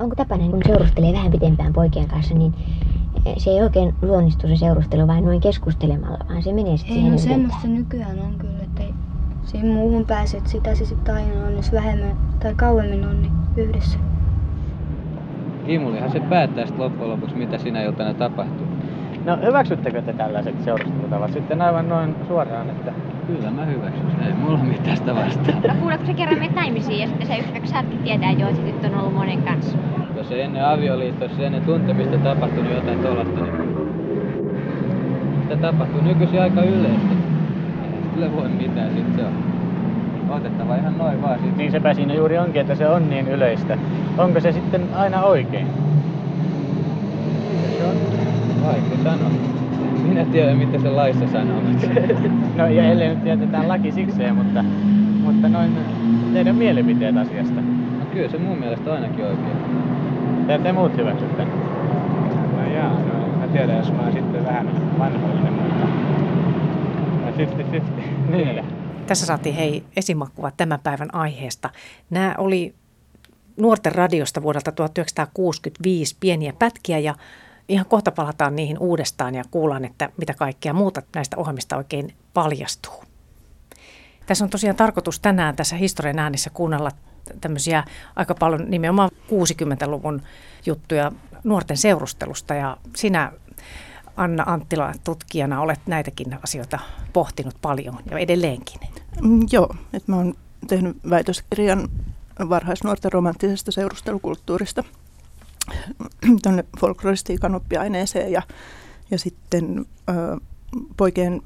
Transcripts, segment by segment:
onko tapana, kun seurustelee vähän pitempään poikien kanssa, niin se ei oikein luonnistu se seurustelu vain noin keskustelemalla, vaan se menee sitten siihen no semmoista nykyään on kyllä, että ei siihen muuhun pääse, että sitä se sitten aina on, jos vähemmän tai kauemmin on, niin yhdessä. Kimulihan se päättää sitten loppujen lopuksi, mitä sinä iltana tapahtuu. No hyväksyttekö te tällaiset seurustelutavat sitten aivan noin suoraan, että... Kyllä mä hyväksyn, ei mulla mitään sitä vastaan. No kuuletko sä kerran meitä naimisiin ja sitten se yhtäkkiä saatkin tietää, että joo, se tyttö on ollut monen kanssa. Jos ei ennen avioliittoa, jos ennen tuntemista tapahtunut jotain tollasta, niin sitä tapahtuu nykyisin aika yleistä. Ei sille voi mitään, sit se on otettava ihan noin vaan. Sit. Niin sepä siinä juuri onkin, että se on niin yleistä. Onko se sitten aina oikein? Se on vaikea sanoa. Minä tiedän, mitä se laissa sanoo. no ja ellei nyt tietetään laki sikseen, mutta, mutta noin teidän mielipiteet asiasta. No kyllä se mun mielestä ainakin oikein. Te, te muut hyväksytte? No jaa, no mä tiedän, jos mä oon sitten vähän vanhoillinen, mutta 50-50. Niin. Tässä saatiin hei esimakkuva tämän päivän aiheesta. Nämä oli nuorten radiosta vuodelta 1965 pieniä pätkiä ja ihan kohta palataan niihin uudestaan ja kuullaan, että mitä kaikkea muuta näistä ohjelmista oikein paljastuu. Tässä on tosiaan tarkoitus tänään tässä historian äänissä kuunnella tämmöisiä aika paljon nimenomaan 60-luvun juttuja nuorten seurustelusta ja sinä Anna Anttila tutkijana olet näitäkin asioita pohtinut paljon ja edelleenkin. Mm, joo, että mä oon tehnyt väitöskirjan varhaisnuorten romanttisesta seurustelukulttuurista tuonne folkloristiikan oppiaineeseen ja, ja sitten ö, poikien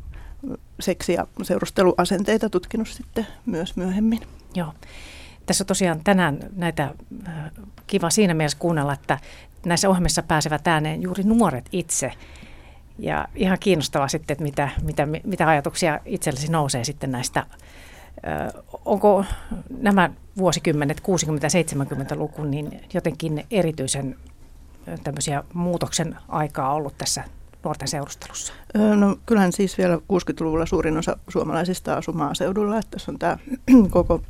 seksi- ja seurusteluasenteita tutkinut sitten myös myöhemmin. Joo. Tässä tosiaan tänään näitä kiva siinä mielessä kuunnella, että näissä ohjelmissa pääsevät ääneen juuri nuoret itse. Ja ihan kiinnostavaa sitten, että mitä, mitä, mitä ajatuksia itsellesi nousee sitten näistä. Onko nämä vuosikymmenet, 60-70-luku, niin jotenkin erityisen tämmöisiä muutoksen aikaa ollut tässä nuorten seurustelussa? No kyllähän siis vielä 60-luvulla suurin osa suomalaisista asuu maaseudulla, että tässä on tämä koko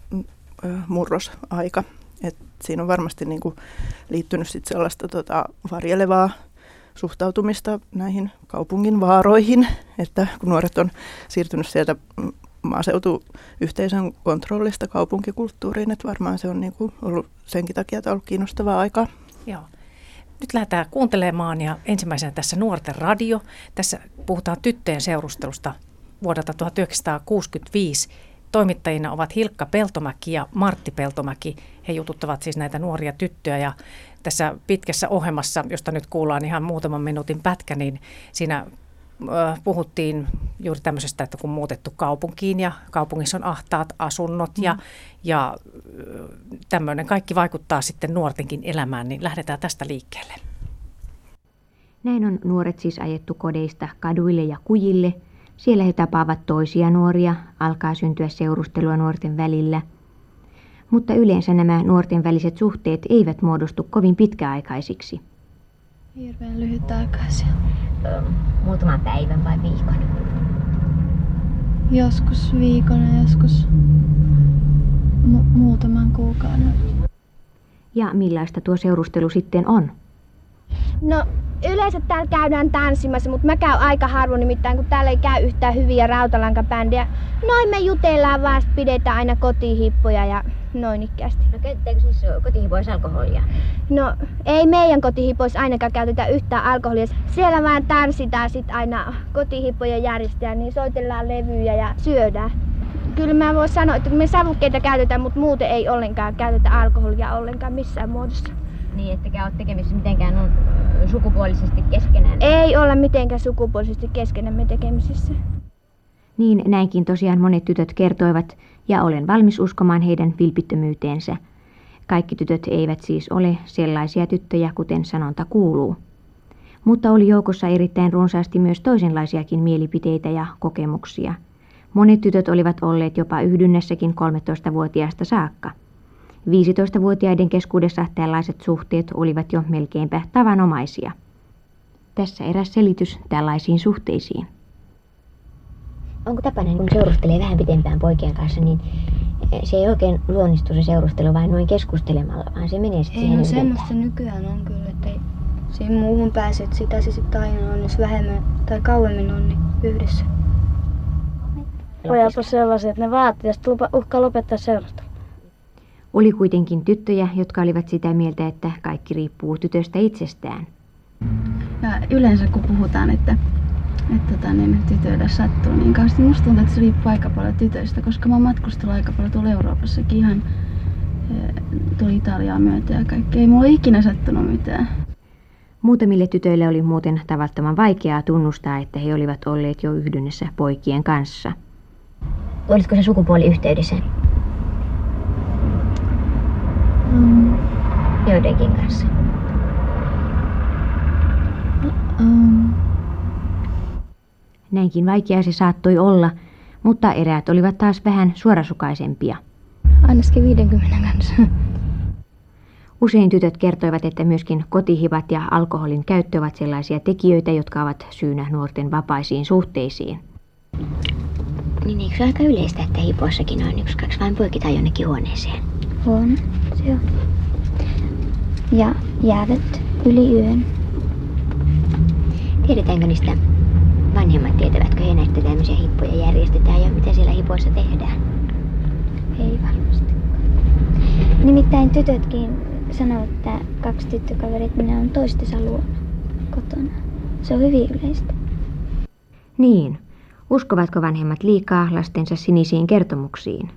murrosaika. Et siinä on varmasti niin kuin liittynyt sit sellaista tota, varjelevaa suhtautumista näihin kaupungin vaaroihin, että kun nuoret on siirtynyt sieltä maaseutuyhteisön kontrollista kaupunkikulttuuriin, että varmaan se on niin kuin ollut senkin takia, että on ollut kiinnostavaa aikaa. Joo. Nyt lähdetään kuuntelemaan ja ensimmäisenä tässä Nuorten radio. Tässä puhutaan tyttöjen seurustelusta vuodelta 1965. Toimittajina ovat Hilkka Peltomäki ja Martti Peltomäki. He jututtavat siis näitä nuoria tyttöjä ja tässä pitkässä ohjelmassa, josta nyt kuullaan ihan muutaman minuutin pätkä, niin siinä puhuttiin juuri tämmöisestä, että kun muutettu kaupunkiin ja kaupungissa on ahtaat asunnot mm. ja, ja tämmöinen kaikki vaikuttaa sitten nuortenkin elämään, niin lähdetään tästä liikkeelle. Näin on nuoret siis ajettu kodeista kaduille ja kujille. Siellä he tapaavat toisia nuoria, alkaa syntyä seurustelua nuorten välillä. Mutta yleensä nämä nuorten väliset suhteet eivät muodostu kovin pitkäaikaisiksi. Hirveän lyhytaikaisia. Muutaman päivän vai viikon? Joskus viikon ja joskus mu- muutaman kuukauden. Ja millaista tuo seurustelu sitten on? No yleensä täällä käydään tanssimassa, mutta mä käyn aika harvoin nimittäin, kun täällä ei käy yhtään hyviä rautalankabändejä. Noin me jutellaan vaan, pidetään aina kotihippoja ja noin ikkästi. No käytetäänkö siis kotihipoissa alkoholia? No ei meidän kotihipoissa ainakaan käytetä yhtään alkoholia. Siellä vaan tanssitaan sit aina kotihippojen järjestäjä, niin soitellaan levyjä ja syödään. Kyllä mä voin sanoa, että me savukkeita käytetään, mutta muuten ei ollenkaan käytetä alkoholia ollenkaan missään muodossa. Niin, ettekä ole tekemisissä mitenkään on sukupuolisesti keskenään? Ei olla mitenkään sukupuolisesti keskenämme tekemisissä. Niin näinkin tosiaan monet tytöt kertoivat, ja olen valmis uskomaan heidän vilpittömyyteensä. Kaikki tytöt eivät siis ole sellaisia tyttöjä, kuten sanonta kuuluu. Mutta oli joukossa erittäin runsaasti myös toisenlaisiakin mielipiteitä ja kokemuksia. Monet tytöt olivat olleet jopa yhdynnässäkin 13-vuotiaasta saakka. 15-vuotiaiden keskuudessa tällaiset suhteet olivat jo melkeinpä tavanomaisia. Tässä eräs selitys tällaisiin suhteisiin. Onko tapana, kun seurustelee vähän pitempään poikien kanssa, niin Se ei oikein luonnistu se seurustelu vain noin keskustelemalla, vaan se menee sitten Ei siihen no semmoista nykyään on kyllä, että ei siihen muuhun pääse, että sitä se sitten aina on, jos vähemmän tai kauemmin on, niin yhdessä. Pojat on sellaisia, että ne vaatii ja sitten uhkaa lopettaa seurustelu. Oli kuitenkin tyttöjä, jotka olivat sitä mieltä, että kaikki riippuu tytöstä itsestään. Ja yleensä kun puhutaan, että, että tota, niin tytöille sattuu niin kauheasti, musta tuntuu, että se riippuu aika paljon tytöistä, koska mä oon matkustellut aika paljon tuolla Euroopassakin ihan eh, tuli Italiaa myötä ja kaikkea. Ei mulla ikinä sattunut mitään. Muutamille tytöille oli muuten tavattoman vaikeaa tunnustaa, että he olivat olleet jo yhdynnässä poikien kanssa. Olitko se sukupuoliyhteydessä Mm, joidenkin kanssa? Näinkin vaikeaa se saattoi olla, mutta eräät olivat taas vähän suorasukaisempia. ainakin 50 kanssa. Usein tytöt kertoivat, että myöskin kotihivat ja alkoholin käyttö ovat sellaisia tekijöitä, jotka ovat syynä nuorten vapaisiin suhteisiin. Niin eikö se aika yleistä, että hipoissakin on yksi, kaksi vain poikitaan jonnekin huoneeseen? On, se on. Ja jäävät yli yön. Tiedetäänkö niistä vanhemmat, tietävätkö he näistä tämmöisiä hippoja järjestetään ja mitä siellä hipoissa tehdään? Ei varmasti. Nimittäin tytötkin sanoo, että kaksi tyttökaverit minä on toistensa luona kotona. Se on hyvin yleistä. Niin, uskovatko vanhemmat liikaa lastensa sinisiin kertomuksiin?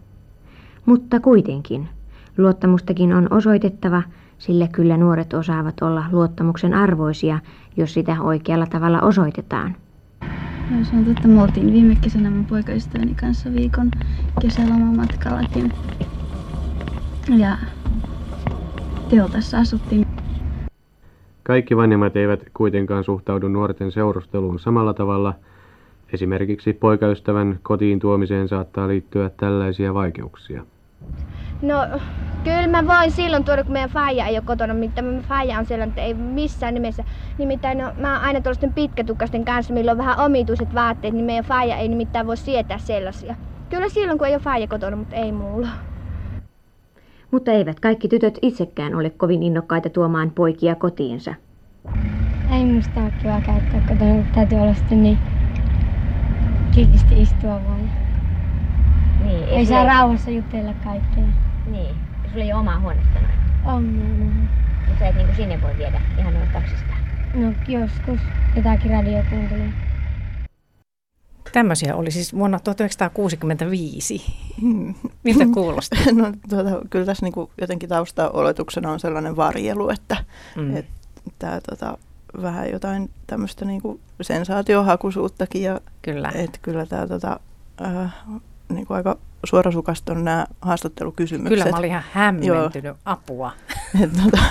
Mutta kuitenkin, luottamustakin on osoitettava, sillä kyllä nuoret osaavat olla luottamuksen arvoisia, jos sitä oikealla tavalla osoitetaan. Joo, se on totta. Me oltiin viime kesänä mun poikaystäväni kanssa viikon kesälomamatkallakin. Ja teltassa asuttiin. Kaikki vanhemmat eivät kuitenkaan suhtaudu nuorten seurusteluun samalla tavalla. Esimerkiksi poikaystävän kotiin tuomiseen saattaa liittyä tällaisia vaikeuksia. No, kyllä mä voin silloin tuoda, kun meidän faija ei ole kotona, mitä meidän faija on sellainen, että ei missään nimessä. Nimittäin no, mä oon aina tuollaisten pitkätukkasten kanssa, millä on vähän omituiset vaatteet, niin meidän faija ei nimittäin voi sietää sellaisia. Kyllä silloin, kun ei ole faija kotona, mutta ei mulla. Mutta eivät kaikki tytöt itsekään ole kovin innokkaita tuomaan poikia kotiinsa. Ei musta ole kiva käyttää kotona, kun täytyy olla sitten niin kiltisti istua vaan. Niin, Ei saa rauhassa jutella kaikkea. Niin, sulla ei ole omaa huonetta noin. On näin. Mutta sä et niinku sinne voi viedä ihan noin kaksistaan. No joskus jotakin radio kuuntelee. Tämmöisiä oli siis vuonna 1965. Hmm. Miltä kuulosti? No, tuota, kyllä tässä niinku jotenkin taustaoletuksena on sellainen varjelu, että Mm. et, tää, tota, vähän jotain tämmöistä niinku sensaatiohakuisuuttakin. Ja, Kyllä. Et kyllä tämä tota, äh, niinku aika suorasukasta on nämä haastattelukysymykset. Kyllä mä olin ihan hämmentynyt apua. Et, tota,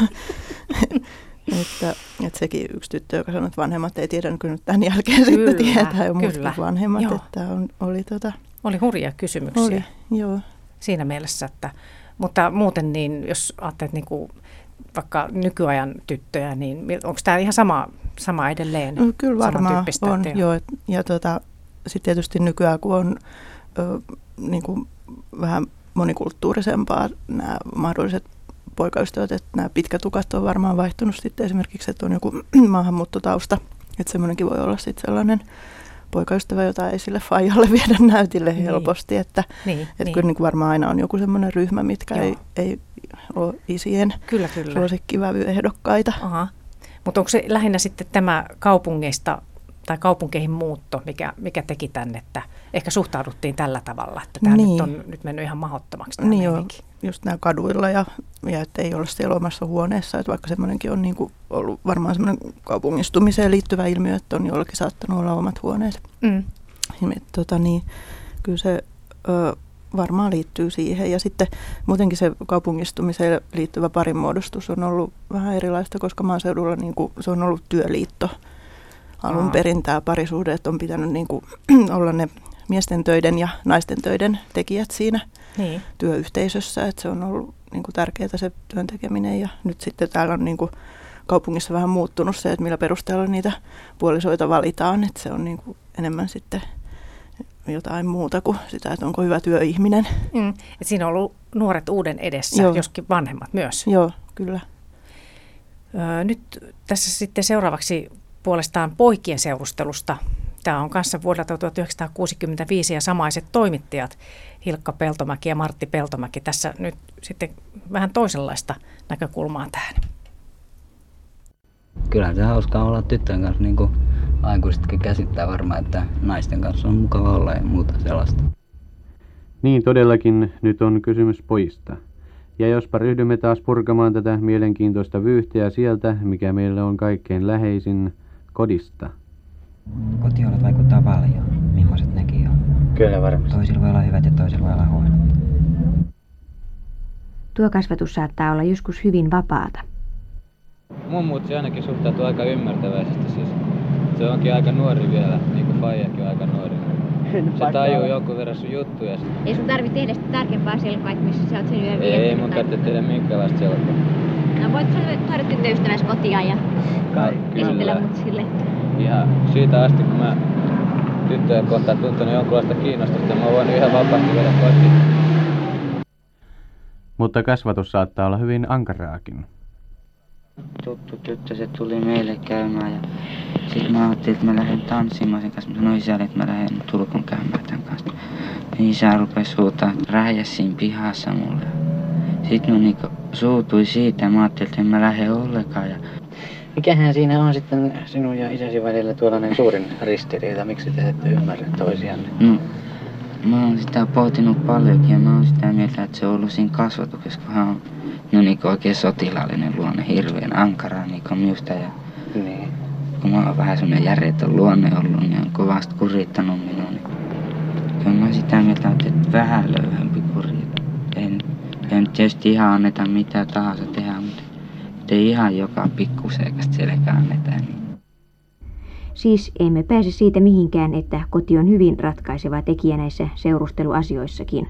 että, että sekin yksi tyttö, joka sanoi, että vanhemmat ei tiedä, niin kyllä nyt tämän jälkeen Kyllä, sitten tietää jo muutkin vanhemmat, Joo. että on, oli tota, Oli hurjia kysymyksiä oli, joo. siinä mielessä, että, mutta muuten niin, jos ajattelet niin kuin vaikka nykyajan tyttöjä, niin onko tämä ihan sama, sama edelleen? No, kyllä varmaan on, joo. et- Ja tota, sitten tietysti nykyään, kun on ö, niin kuin vähän monikulttuurisempaa nämä mahdolliset poikaystävät, että nämä pitkätukat on varmaan vaihtunut sitten esimerkiksi, että on joku maahanmuuttotausta, että semmoinenkin voi olla sitten sellainen poikaystävä, jota ei sille faijalle viedä näytille Niin. helposti, että, Niin, että niin. kyllä niin kuin varmaan aina on joku semmoinen ryhmä, mitkä Joo. ei, ei ole isien Kyllä, kyllä. suosikkivälyehdokkaita. Aha. Mutta onko se lähinnä sitten tämä kaupungeista tai kaupunkeihin muutto, mikä, mikä teki tänne, että ehkä suhtauduttiin tällä tavalla, että tämä Niin. nyt on nyt mennyt ihan mahdottomaksi tämä Niin meininki. just nämä kaduilla ja, ja että ei olla siellä omassa huoneessa, että vaikka semmoinenkin on niin kuin ollut varmaan semmoinen kaupungistumiseen liittyvä ilmiö, että on jollakin saattanut olla omat huoneet. Mm. Ja et, tota, niin, kyllä se ö, varmaan liittyy siihen. Ja sitten muutenkin se kaupungistumiseen liittyvä parinmuodostus on ollut vähän erilaista, koska maaseudulla niin kuin, se on ollut työliitto alun perin tämä parisuhde, että on pitänyt niin kuin, olla ne miesten töiden ja naisten töiden tekijät siinä Niin. työyhteisössä, että se on ollut niin kuin tärkeää se työn tekeminen ja nyt sitten täällä on niin kuin kaupungissa vähän muuttunut se, että millä perusteella niitä puolisoita valitaan, että se on niin kuin enemmän sitten jotain muuta kuin sitä, että onko hyvä työihminen. Mm. Et siinä on ollut nuoret uuden edessä, Joo. joskin vanhemmat myös. Joo, kyllä. Öö, nyt tässä sitten seuraavaksi puolestaan poikien seurustelusta. Tämä on kanssa vuodelta 1965 ja samaiset toimittajat Hilkka Peltomäki ja Martti Peltomäki. Tässä nyt sitten vähän toisenlaista näkökulmaa tähän. Kyllä se hauskaa olla tyttöjen kanssa, niin kuin aikuisetkin käsittää varmaan, että naisten kanssa on mukava olla ja muuta sellaista. Niin todellakin nyt on kysymys pojista. Ja jospa ryhdymme taas purkamaan tätä mielenkiintoista vyyhteä sieltä, mikä meillä on kaikkein läheisin kodista. Kotiolot vaikuttaa paljon, millaiset nekin on. Kyllä varmasti. Toisilla voi olla hyvät ja toisilla voi olla huonot. Tuo kasvatus saattaa olla joskus hyvin vapaata. Mummutsi ainakin suhtautuu aika ymmärtäväisesti. Siis se onkin aika nuori vielä, niin kuin Faijakin on aika nuori. Se tajuu jonkun verran sun juttuja. Ei sun tarvi tehdä sitä tarkempaa selkoa, että missä sä oot sen yhden Ei, ei mun tarvitse tehdä minkälaista selkoa. No voit sä tuoda tyttöystäväsi kotiin ja esitellä mut sille. Ihan siitä asti, kun mä tyttöjen kohtaan tuntunut jonkunlaista kiinnostusta, mä voin ihan vapaasti viedä kotiin. Mutta kasvatus saattaa olla hyvin ankaraakin. Tuttu tyttö, se tuli meille käymään ja sitten mä ajattelin, että mä lähden tanssimaan sen kanssa. Mä sanoin isälle, että mä lähden Turkuun käymään tämän kanssa. Niin isä rupesi huutaa räjäs siinä pihassa mulle. Sitten mä niinku suutui siitä, mä ajattelin, että en mä lähde ollenkaan. Ja Mikähän siinä on sitten sinun ja isäsi välillä tuollainen suurin ristiriita? Miksi te ette ymmärrä toisianne? No, mä oon sitä pohtinut paljonkin ja mä oon sitä mieltä, että se on ollut siinä kasvatuksessa, kun hän on no niin oikein sotilaallinen luonne, hirveän ankara niin kuin minusta. Ja Niin. kun mä oon vähän semmoinen järjetön luonne ollut, niin on kovasti kurittanut minua. Niin kyllä mä sitä mieltä, että vähän löyhempi kuri. Ei nyt tietysti ihan anneta mitä tahansa tehdä, mutta mutta ei ihan joka pikkuseikasta selkää anneta. Niin. Siis emme pääse siitä mihinkään, että koti on hyvin ratkaiseva tekijä näissä seurusteluasioissakin.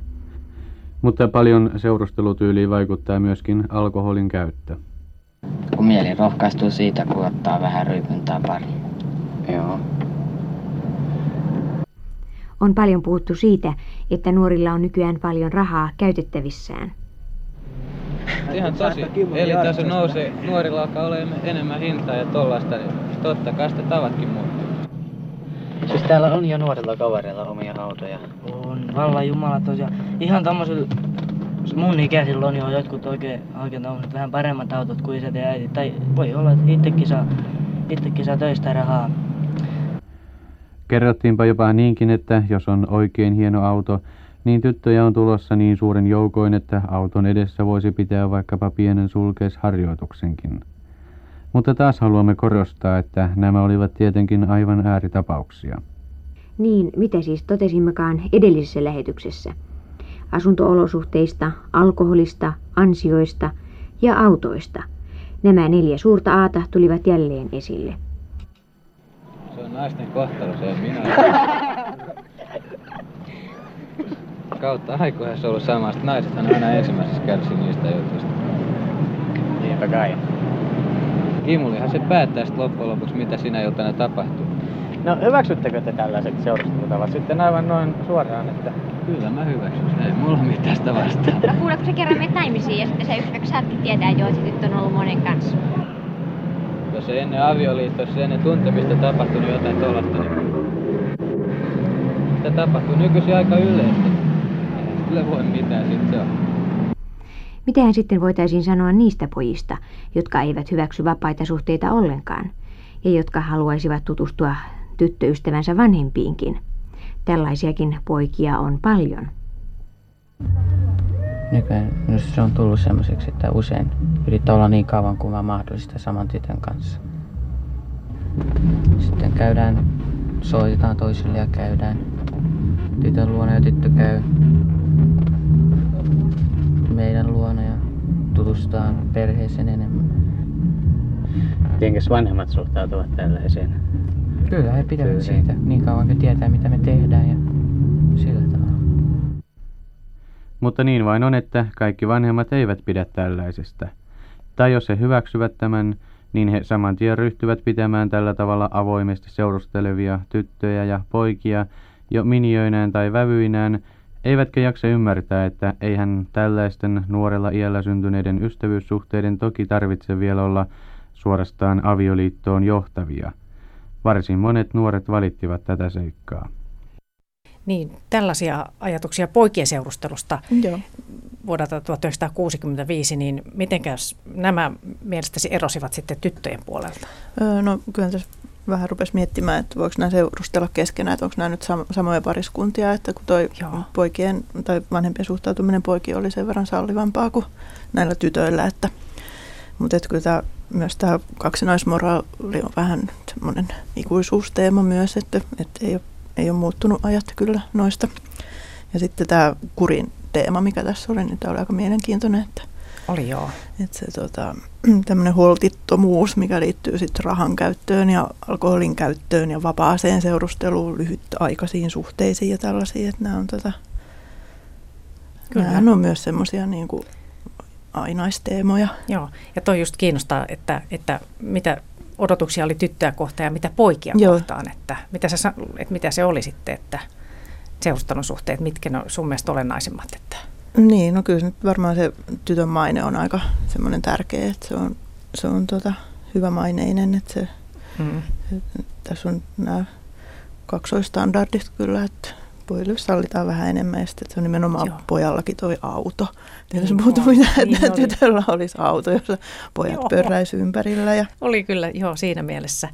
Mutta paljon seurustelutyyliin vaikuttaa myöskin alkoholin käyttö. Kun mieli rohkaistuu siitä, kun ottaa vähän ryypyn tai pari. Joo. On paljon puhuttu siitä, että nuorilla on nykyään paljon rahaa käytettävissään. Ihan tosi. Eli taso nousee, nuorilla alkaa olla enemmän hintaa ja tollaista, niin totta kai sitä tavatkin muuttuu. Siis täällä on jo nuorilla kavereilla omia autoja. On vallan jumala tosiaan. Ihan tommosilla mun ikäisillä on jo jotkut oikein, oikein tommoset vähän paremmat autot kuin isät ja äidit. Tai voi olla, että itsekin saa, itsekin saa töistä rahaa. Kerrottiinpa jopa niinkin, että jos on oikein hieno auto, niin tyttöjä on tulossa niin suuren joukoin, että auton edessä voisi pitää vaikkapa pienen sulkeisharjoituksenkin. Mutta taas haluamme korostaa, että nämä olivat tietenkin aivan ääritapauksia. Niin, mitä siis totesimmekaan edellisessä lähetyksessä? Asuntoolosuhteista, alkoholista, ansioista ja autoista. Nämä neljä suurta aata tulivat jälleen esille. Se on naisten kohtalo, se on minä. Kautta aikoihin se on ollut samasta. Naisethan aina ensimmäisessä kärsi niistä jutuista. Niinpä kai. Kimulihan se päättää sitten loppujen lopuksi, mitä sinä iltana tapahtuu. No hyväksyttekö te tällaiset seurustelutavat sitten aivan noin suoraan, että Kyllä mä hyväksyn. Ei mulla mitään sitä vastaan. No kuule, kun sä kerran menet naimisiin ja sitten sä yhtäkkiä saatkin tietää jo, että se tyttö on ollut monen kanssa. Jos ei ennen avioliittoa, ennen tuntemista tapahtunut jotain tollasta, niin sitä tapahtuu nykyisin aika yleisesti. Ei sille voi mitään, sit se on. Mitähän sitten voitaisiin sanoa niistä pojista, jotka eivät hyväksy vapaita suhteita ollenkaan ja jotka haluaisivat tutustua tyttöystävänsä vanhempiinkin? Tällaisiakin poikia on paljon. Nykyään minusta se on tullut semmoiseksi, että usein yrittää olla niin kauan kuin mahdollista saman tytön kanssa. Sitten käydään, soitetaan toisille ja käydään tytön luona ja tyttö käy meidän luona ja tutustaan perheeseen enemmän. mitenkäs vanhemmat suhtautuvat tällaiseen? Kyllä he pitävät Kyllä. siitä niin kauan kuin tietää mitä me tehdään ja sillä tavalla. Mutta niin vain on, että kaikki vanhemmat eivät pidä tällaisesta. Tai jos he hyväksyvät tämän, niin he saman tien ryhtyvät pitämään tällä tavalla avoimesti seurustelevia tyttöjä ja poikia, jo miniöinään tai vävyinään, eivätkä jaksa ymmärtää, että eihän tällaisten nuorella iällä syntyneiden ystävyyssuhteiden toki tarvitse vielä olla suorastaan avioliittoon johtavia. Varsin monet nuoret valittivat tätä seikkaa. Niin, tällaisia ajatuksia poikien seurustelusta Joo. vuodelta 1965, niin mitenkäs nämä mielestäsi erosivat sitten tyttöjen puolelta? Öö, no kyllä tässä vähän rupesi miettimään, että voiko nämä seurustella keskenään, että onko nämä nyt sam- samoja pariskuntia, että kun toi Joo. poikien tai vanhempien suhtautuminen poikiin oli sen verran sallivampaa kuin näillä tytöillä, että mutta kyllä tämä, myös tämä kaksinaismoraali on vähän semmoinen ikuisuusteema myös, että, että ei, ole, ei ole muuttunut ajat kyllä noista. Ja sitten tämä kurin teema, mikä tässä oli, niin tämä oli aika mielenkiintoinen, että, Oli joo. että se tota, tämmöinen holtittomuus, mikä liittyy sitten rahan käyttöön ja alkoholin käyttöön ja vapaaseen seurusteluun, lyhytaikaisiin suhteisiin ja tällaisiin, että nämä on tota, Kyllä. Nämä on myös semmoisia niin kuin ainaisteemoja. Joo, ja toi just kiinnostaa, että, että mitä odotuksia oli tyttöä kohtaan ja mitä poikia Joo. kohtaan, että mitä, sä, että mitä se oli sitten, että seurustelun suhteet, mitkä ne on sun mielestä olennaisimmat, että Niin, no kyllä nyt varmaan se tytön maine on aika semmoinen tärkeä, että se on, se on tota, hyvä maineinen, että se, mm. se, tässä on nämä kaksoistandardit kyllä, että pojille sallitaan vähän enemmän ja sitten se on nimenomaan Joo. pojallakin toi auto. Niin puhuta oli, mitään, niin että oli. tytöllä olisi auto, jossa pojat Joo. pörräisi ympärillä. Ja, oli kyllä joo siinä mielessä.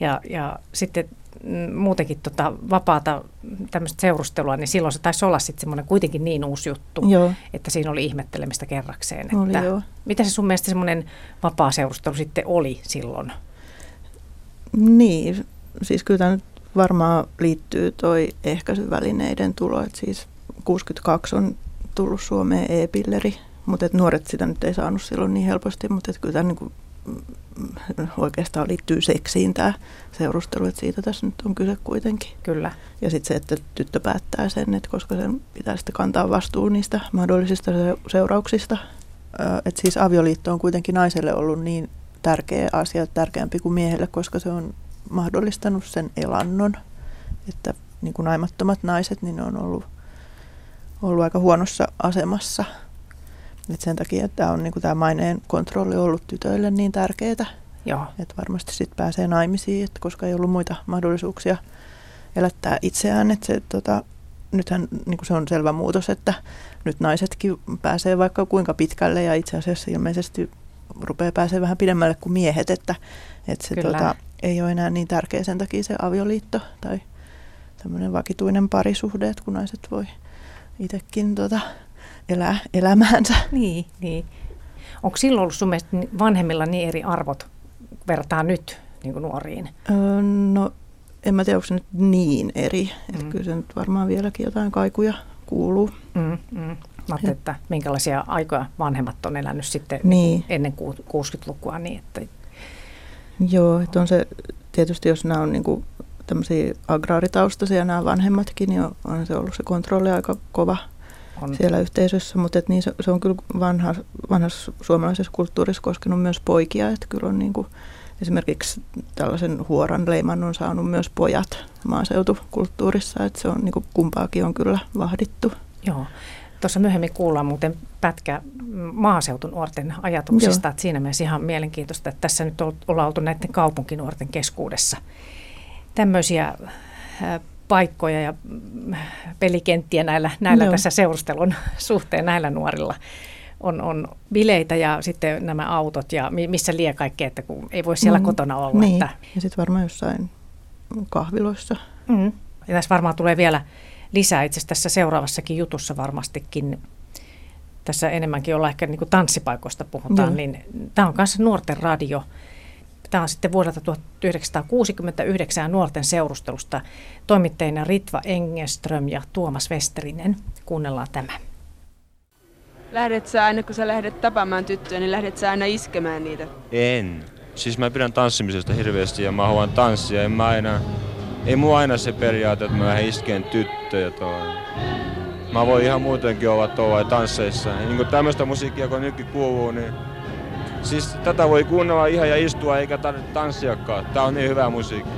Ja, ja sitten muutenkin tota, vapaata tämmöistä seurustelua, niin silloin se taisi olla sitten semmoinen kuitenkin niin uusi juttu, Joo. että siinä oli ihmettelemistä kerrakseen. Oli että joo. Mitä se sun mielestä semmoinen vapaa seurustelu sitten oli silloin? Niin, siis kyllä tämä nyt varmaan liittyy toi ehkäisyvälineiden tulo, että siis 62 on tullut Suomeen e-pilleri, mutta et nuoret sitä nyt ei saanut silloin niin helposti, mutta et kyllä tämä niin mm, oikeastaan liittyy seksiin tämä seurustelu, että siitä tässä nyt on kyse kuitenkin. Kyllä. Ja sitten se, että tyttö päättää sen, että koska sen pitää sitten kantaa vastuu niistä mahdollisista se- seurauksista. Että siis avioliitto on kuitenkin naiselle ollut niin tärkeä asia, tärkeämpi kuin miehelle, koska se on mahdollistanut sen elannon. Että niin kuin naimattomat naiset, niin ne on ollut, ollut aika huonossa asemassa. Et sen takia että tämä on niin kuin tämä maineen kontrolli ollut tytöille niin tärkeää. Joo. Että varmasti sitten pääsee naimisiin, että koska ei ollut muita mahdollisuuksia elättää itseään. Että se, tota, nythän niin kuin se on selvä muutos, että nyt naisetkin pääsee vaikka kuinka pitkälle ja itse asiassa ilmeisesti rupeaa pääsee vähän pidemmälle kuin miehet, että, että se Kyllä. tota, ei ole enää niin tärkeä sen takia se avioliitto tai tämmöinen vakituinen parisuhde, että kun naiset voi itsekin tota, elää elämäänsä. Niin, niin. Onko silloin ollut sun mielestä vanhemmilla niin eri arvot verrataan nyt niin kuin nuoriin? Öö, no en mä tiedä, onko se nyt niin eri. Mm. Että kyllä se nyt varmaan vieläkin jotain kaikuja kuuluu. Mm, mm. Mä että minkälaisia aikoja vanhemmat on elänyt sitten Niin. ennen ku- 60-lukua. Niin että, Joo, että on se tietysti, jos nämä on niinku tämmöisiä agraaritaustaisia nämä vanhemmatkin, niin on, on se ollut se kontrolli aika kova On. siellä yhteisössä, mutta et niin se, se on kyllä vanha, vanhassa suomalaisessa kulttuurissa koskenut myös poikia, että kyllä on niinku, esimerkiksi tällaisen huoran leiman on saanut myös pojat maaseutukulttuurissa, että se on niinku, kumpaakin on kyllä vahdittu. joo. Tuossa myöhemmin kuullaan muuten pätkä maaseutunuorten ajatuksista, Joo. että siinä mielessä ihan mielenkiintoista, että tässä nyt ol- ollaan oltu näiden kaupunkinuorten keskuudessa. Tämmöisiä äh, paikkoja ja mm, pelikenttiä näillä, näillä Joo. tässä seurustelun suhteen näillä nuorilla. On, on bileitä ja sitten nämä autot ja mi- missä lie kaikkea, että kun ei voi siellä Mm, kotona olla. Niin, Että, ja sitten varmaan jossain kahviloissa. mm. Ja tässä varmaan tulee vielä lisää itse asiassa tässä seuraavassakin jutussa varmastikin. Tässä enemmänkin ollaan ehkä niin kuin tanssipaikoista puhutaan, Joo. niin tämä on myös nuorten radio. Tämä on sitten vuodelta 1969 nuorten seurustelusta toimittajina Ritva Engeström ja Tuomas Westerinen. Kuunnellaan tämä. Lähdet sä aina kun sä lähdet tapaamaan tyttöjä, niin lähdet sä aina iskemään niitä? En. Siis mä pidän tanssimisesta hirveästi ja mä haluan tanssia. En mä aina, ei mua aina se periaate, että mä lähden iskeen tyttöjä toi. Mä voin ihan muutenkin olla tuolla tansseissa. Ja niin kuin tämmöistä musiikkia kun nytkin kuuluu, niin siis tätä voi kuunnella ihan ja istua eikä tarvitse tanssiakaan. Tää on niin hyvä musiikki.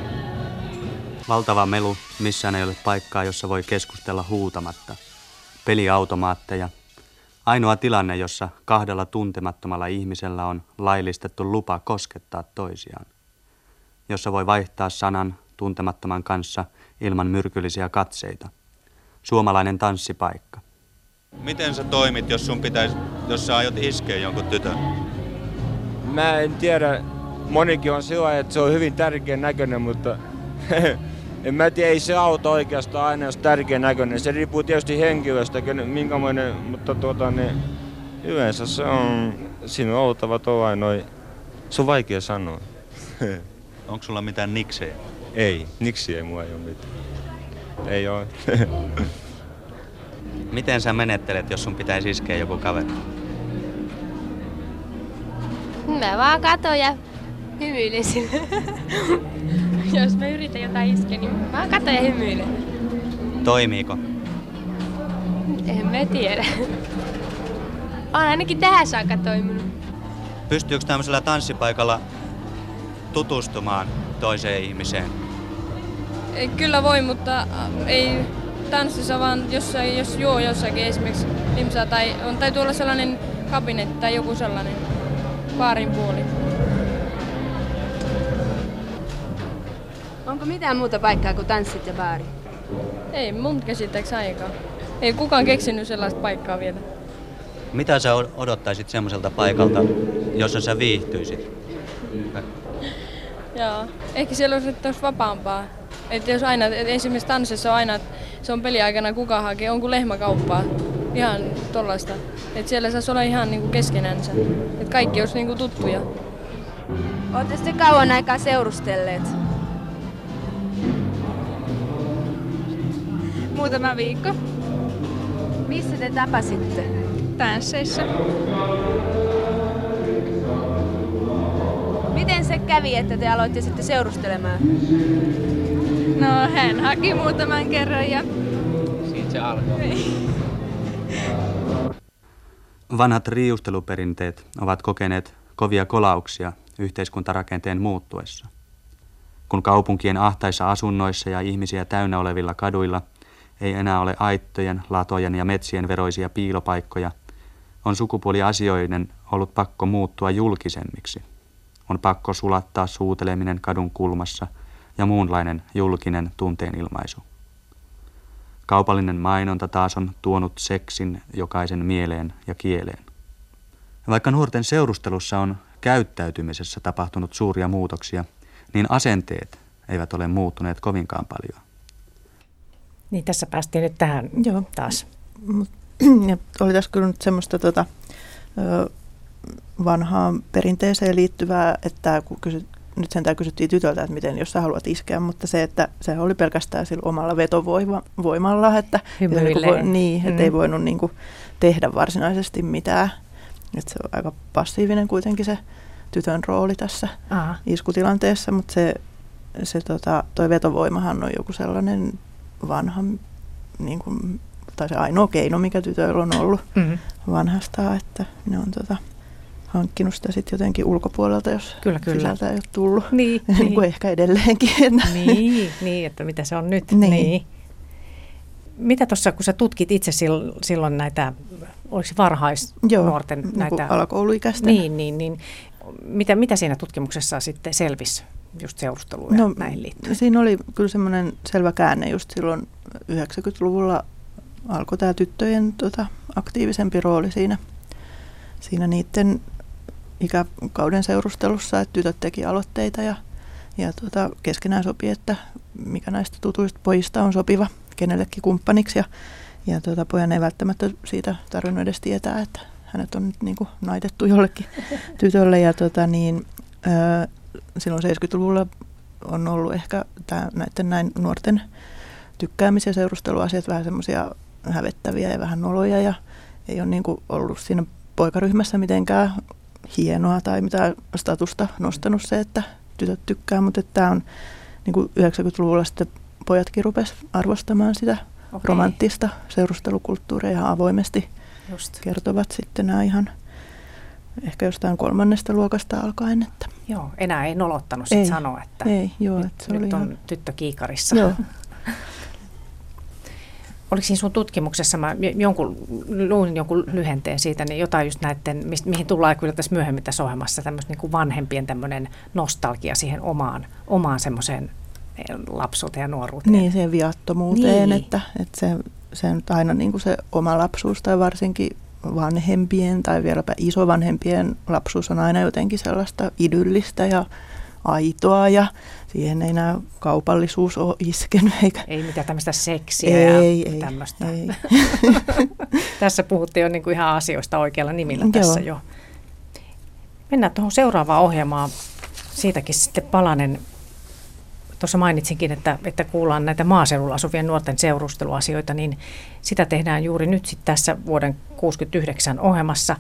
Valtava melu, missään ei ole paikkaa, jossa voi keskustella huutamatta. Peliautomaatteja. Ainoa tilanne, jossa kahdella tuntemattomalla ihmisellä on laillistettu lupa koskettaa toisiaan. Jossa voi vaihtaa sanan tuntemattoman kanssa ilman myrkyllisiä katseita. Suomalainen tanssipaikka. Miten sä toimit, jos sun pitäisi, jos sä aiot iskeä jonkun tytön? Mä en tiedä, monikin on sillä että se on hyvin tärkeä näköinen, mutta en mä tiedä, ei se auto oikeastaan aina jos tärkeä näköinen. Se riippuu tietysti henkilöstä, minkämoinen, mutta tuota, niin, yleensä se on, siinä on oltava tuollainen noin, se on vaikea sanoa. Onko sulla mitään niksejä? Ei, niksi ei mua ei ole mitään. Ei ole. Miten sä menettelet, jos sun pitäisi iskeä joku kaveri? Mä vaan katon ja hymyilen sille. Jos mä yritän jotain iskeä, niin mä vaan katon ja hymyilen. Toimiiko? En mä tiedä. On ainakin tähän saakka toiminut. Pystyykö tämmöisellä tanssipaikalla tutustumaan toiseen ihmiseen? Ei, kyllä voi, mutta äh, ei tanssissa, vaan jossain, jos juo jossakin esimerkiksi limsaa tai on, täytyy olla sellainen kabinetti tai joku sellainen baarin puoli. Onko mitään muuta paikkaa kuin tanssit ja baari? Ei mun käsittääks aikaa. Ei kukaan keksinyt sellaista paikkaa vielä. Mitä sä odottaisit semmoiselta paikalta, jossa sä viihtyisit? Joo, ehkä siellä olisi, olisi vapaampaa. Että jos aina, et esimerkiksi tanssissa on aina, että se on peliaikana kuka hakee, on kuin lehmäkauppaa. Ihan tollaista. Että siellä saisi olla ihan niinku keskenänsä. Että kaikki olisi niinku tuttuja. Olette sitten kauan aikaa seurustelleet? Muutama viikko. Missä te tapasitte? Tansseissa. Miten se kävi, että te aloitte sitten seurustelemaan? No hän haki muutaman kerran ja... Siitä se alkoi. Vanhat riusteluperinteet ovat kokeneet kovia kolauksia yhteiskuntarakenteen muuttuessa. Kun kaupunkien ahtaissa asunnoissa ja ihmisiä täynnä olevilla kaduilla ei enää ole aittojen, latojen ja metsien veroisia piilopaikkoja, on sukupuoliasioiden ollut pakko muuttua julkisemmiksi. On pakko sulattaa suuteleminen kadun kulmassa ja muunlainen julkinen tunteenilmaisu. Kaupallinen mainonta taas on tuonut seksin jokaisen mieleen ja kieleen. Vaikka nuorten seurustelussa on käyttäytymisessä tapahtunut suuria muutoksia, niin asenteet eivät ole muuttuneet kovinkaan paljon. Niin tässä päästiin nyt tähän Joo. taas. Ja oli tässä kyllä nyt semmoista tota, vanhaan perinteeseen liittyvää, että kun kysyt, nyt sentään kysyttiin tytöltä, että miten, jos sä haluat iskeä, mutta se, että se oli pelkästään sillä omalla vetovoimalla, että, että, voi, niin, mm. ei voinut niin kuin, tehdä varsinaisesti mitään. Että se on aika passiivinen kuitenkin se tytön rooli tässä Aha. iskutilanteessa, mutta se, se tota, toi vetovoimahan on joku sellainen vanha, niin kuin, tai se ainoa keino, mikä tytöillä on ollut mm-hmm. vanhastaan, että ne on tota, hankkinut sitä sitten jotenkin ulkopuolelta, jos kyllä, kyllä. sisältä ei ole tullut. Niin, niin. kuin ehkä edelleenkin. niin, niin, että mitä se on nyt. Niin. niin. Mitä tuossa, kun sä tutkit itse silloin näitä, oliko varhaisnuorten Joo, näitä... Niin alakouluikäisten. Niin, niin, niin. Mitä, mitä siinä tutkimuksessa sitten selvisi just seurusteluun no, näihin liittyen? Siinä oli kyllä semmoinen selvä käänne just silloin 90-luvulla alkoi tämä tyttöjen tota, aktiivisempi rooli siinä, siinä niiden ikäkauden seurustelussa, että tytöt teki aloitteita ja, ja tota, keskenään sopi, että mikä näistä tutuista pojista on sopiva kenellekin kumppaniksi. Ja, ja tota, pojan ei välttämättä siitä tarvinnut edes tietää, että hänet on nyt niin kuin naitettu jollekin tytölle. Ja tota, niin, ö, silloin 70-luvulla on ollut ehkä tää, näiden näin nuorten tykkäämisiä seurusteluasiat vähän semmoisia hävettäviä ja vähän noloja ja ei ole niin kuin ollut siinä poikaryhmässä mitenkään hienoa tai mitään statusta nostanut se, että tytöt tykkää, mutta tämä on niin kuin 90-luvulla sitten pojatkin rupes arvostamaan sitä okay. romanttista seurustelukulttuuria ihan avoimesti. Just. Kertovat sitten nämä ihan ehkä jostain kolmannesta luokasta alkaen, että Joo, enää ei nolottanut sit Ei, sanoa, että ei, joo, nyt, että se nyt oli on ihan- tyttö kiikarissa. Joo. Oliko siinä sun tutkimuksessa, mä jonkun, luin jonkun lyhenteen siitä, niin jotain just näiden, mihin tullaan kyllä tässä myöhemmin tässä ohjelmassa, tämmöistä niin kuin vanhempien tämmöinen nostalgia siihen omaan, omaan semmoiseen eh, lapsuuteen ja nuoruuteen. Niin, siihen viattomuuteen, Niin. että, että se, se nyt aina niin kuin se oma lapsuus tai varsinkin vanhempien tai vieläpä isovanhempien lapsuus on aina jotenkin sellaista idyllistä ja aitoa ja siihen ei enää kaupallisuus ole iskenyt eikä Ei mitään tämmöistä seksiä Ei, ja ei, tämmöistä. ei. tässä puhuttiin jo niin kuin ihan asioista oikealla nimillä Joo. tässä jo. Mennään tuohon seuraavaan ohjelmaan. Siitäkin sitten palanen. Tuossa mainitsinkin, että, että kuullaan näitä maaseudulla asuvien nuorten seurusteluasioita, niin sitä tehdään juuri nyt sitten tässä vuoden 69 ohjelmassa.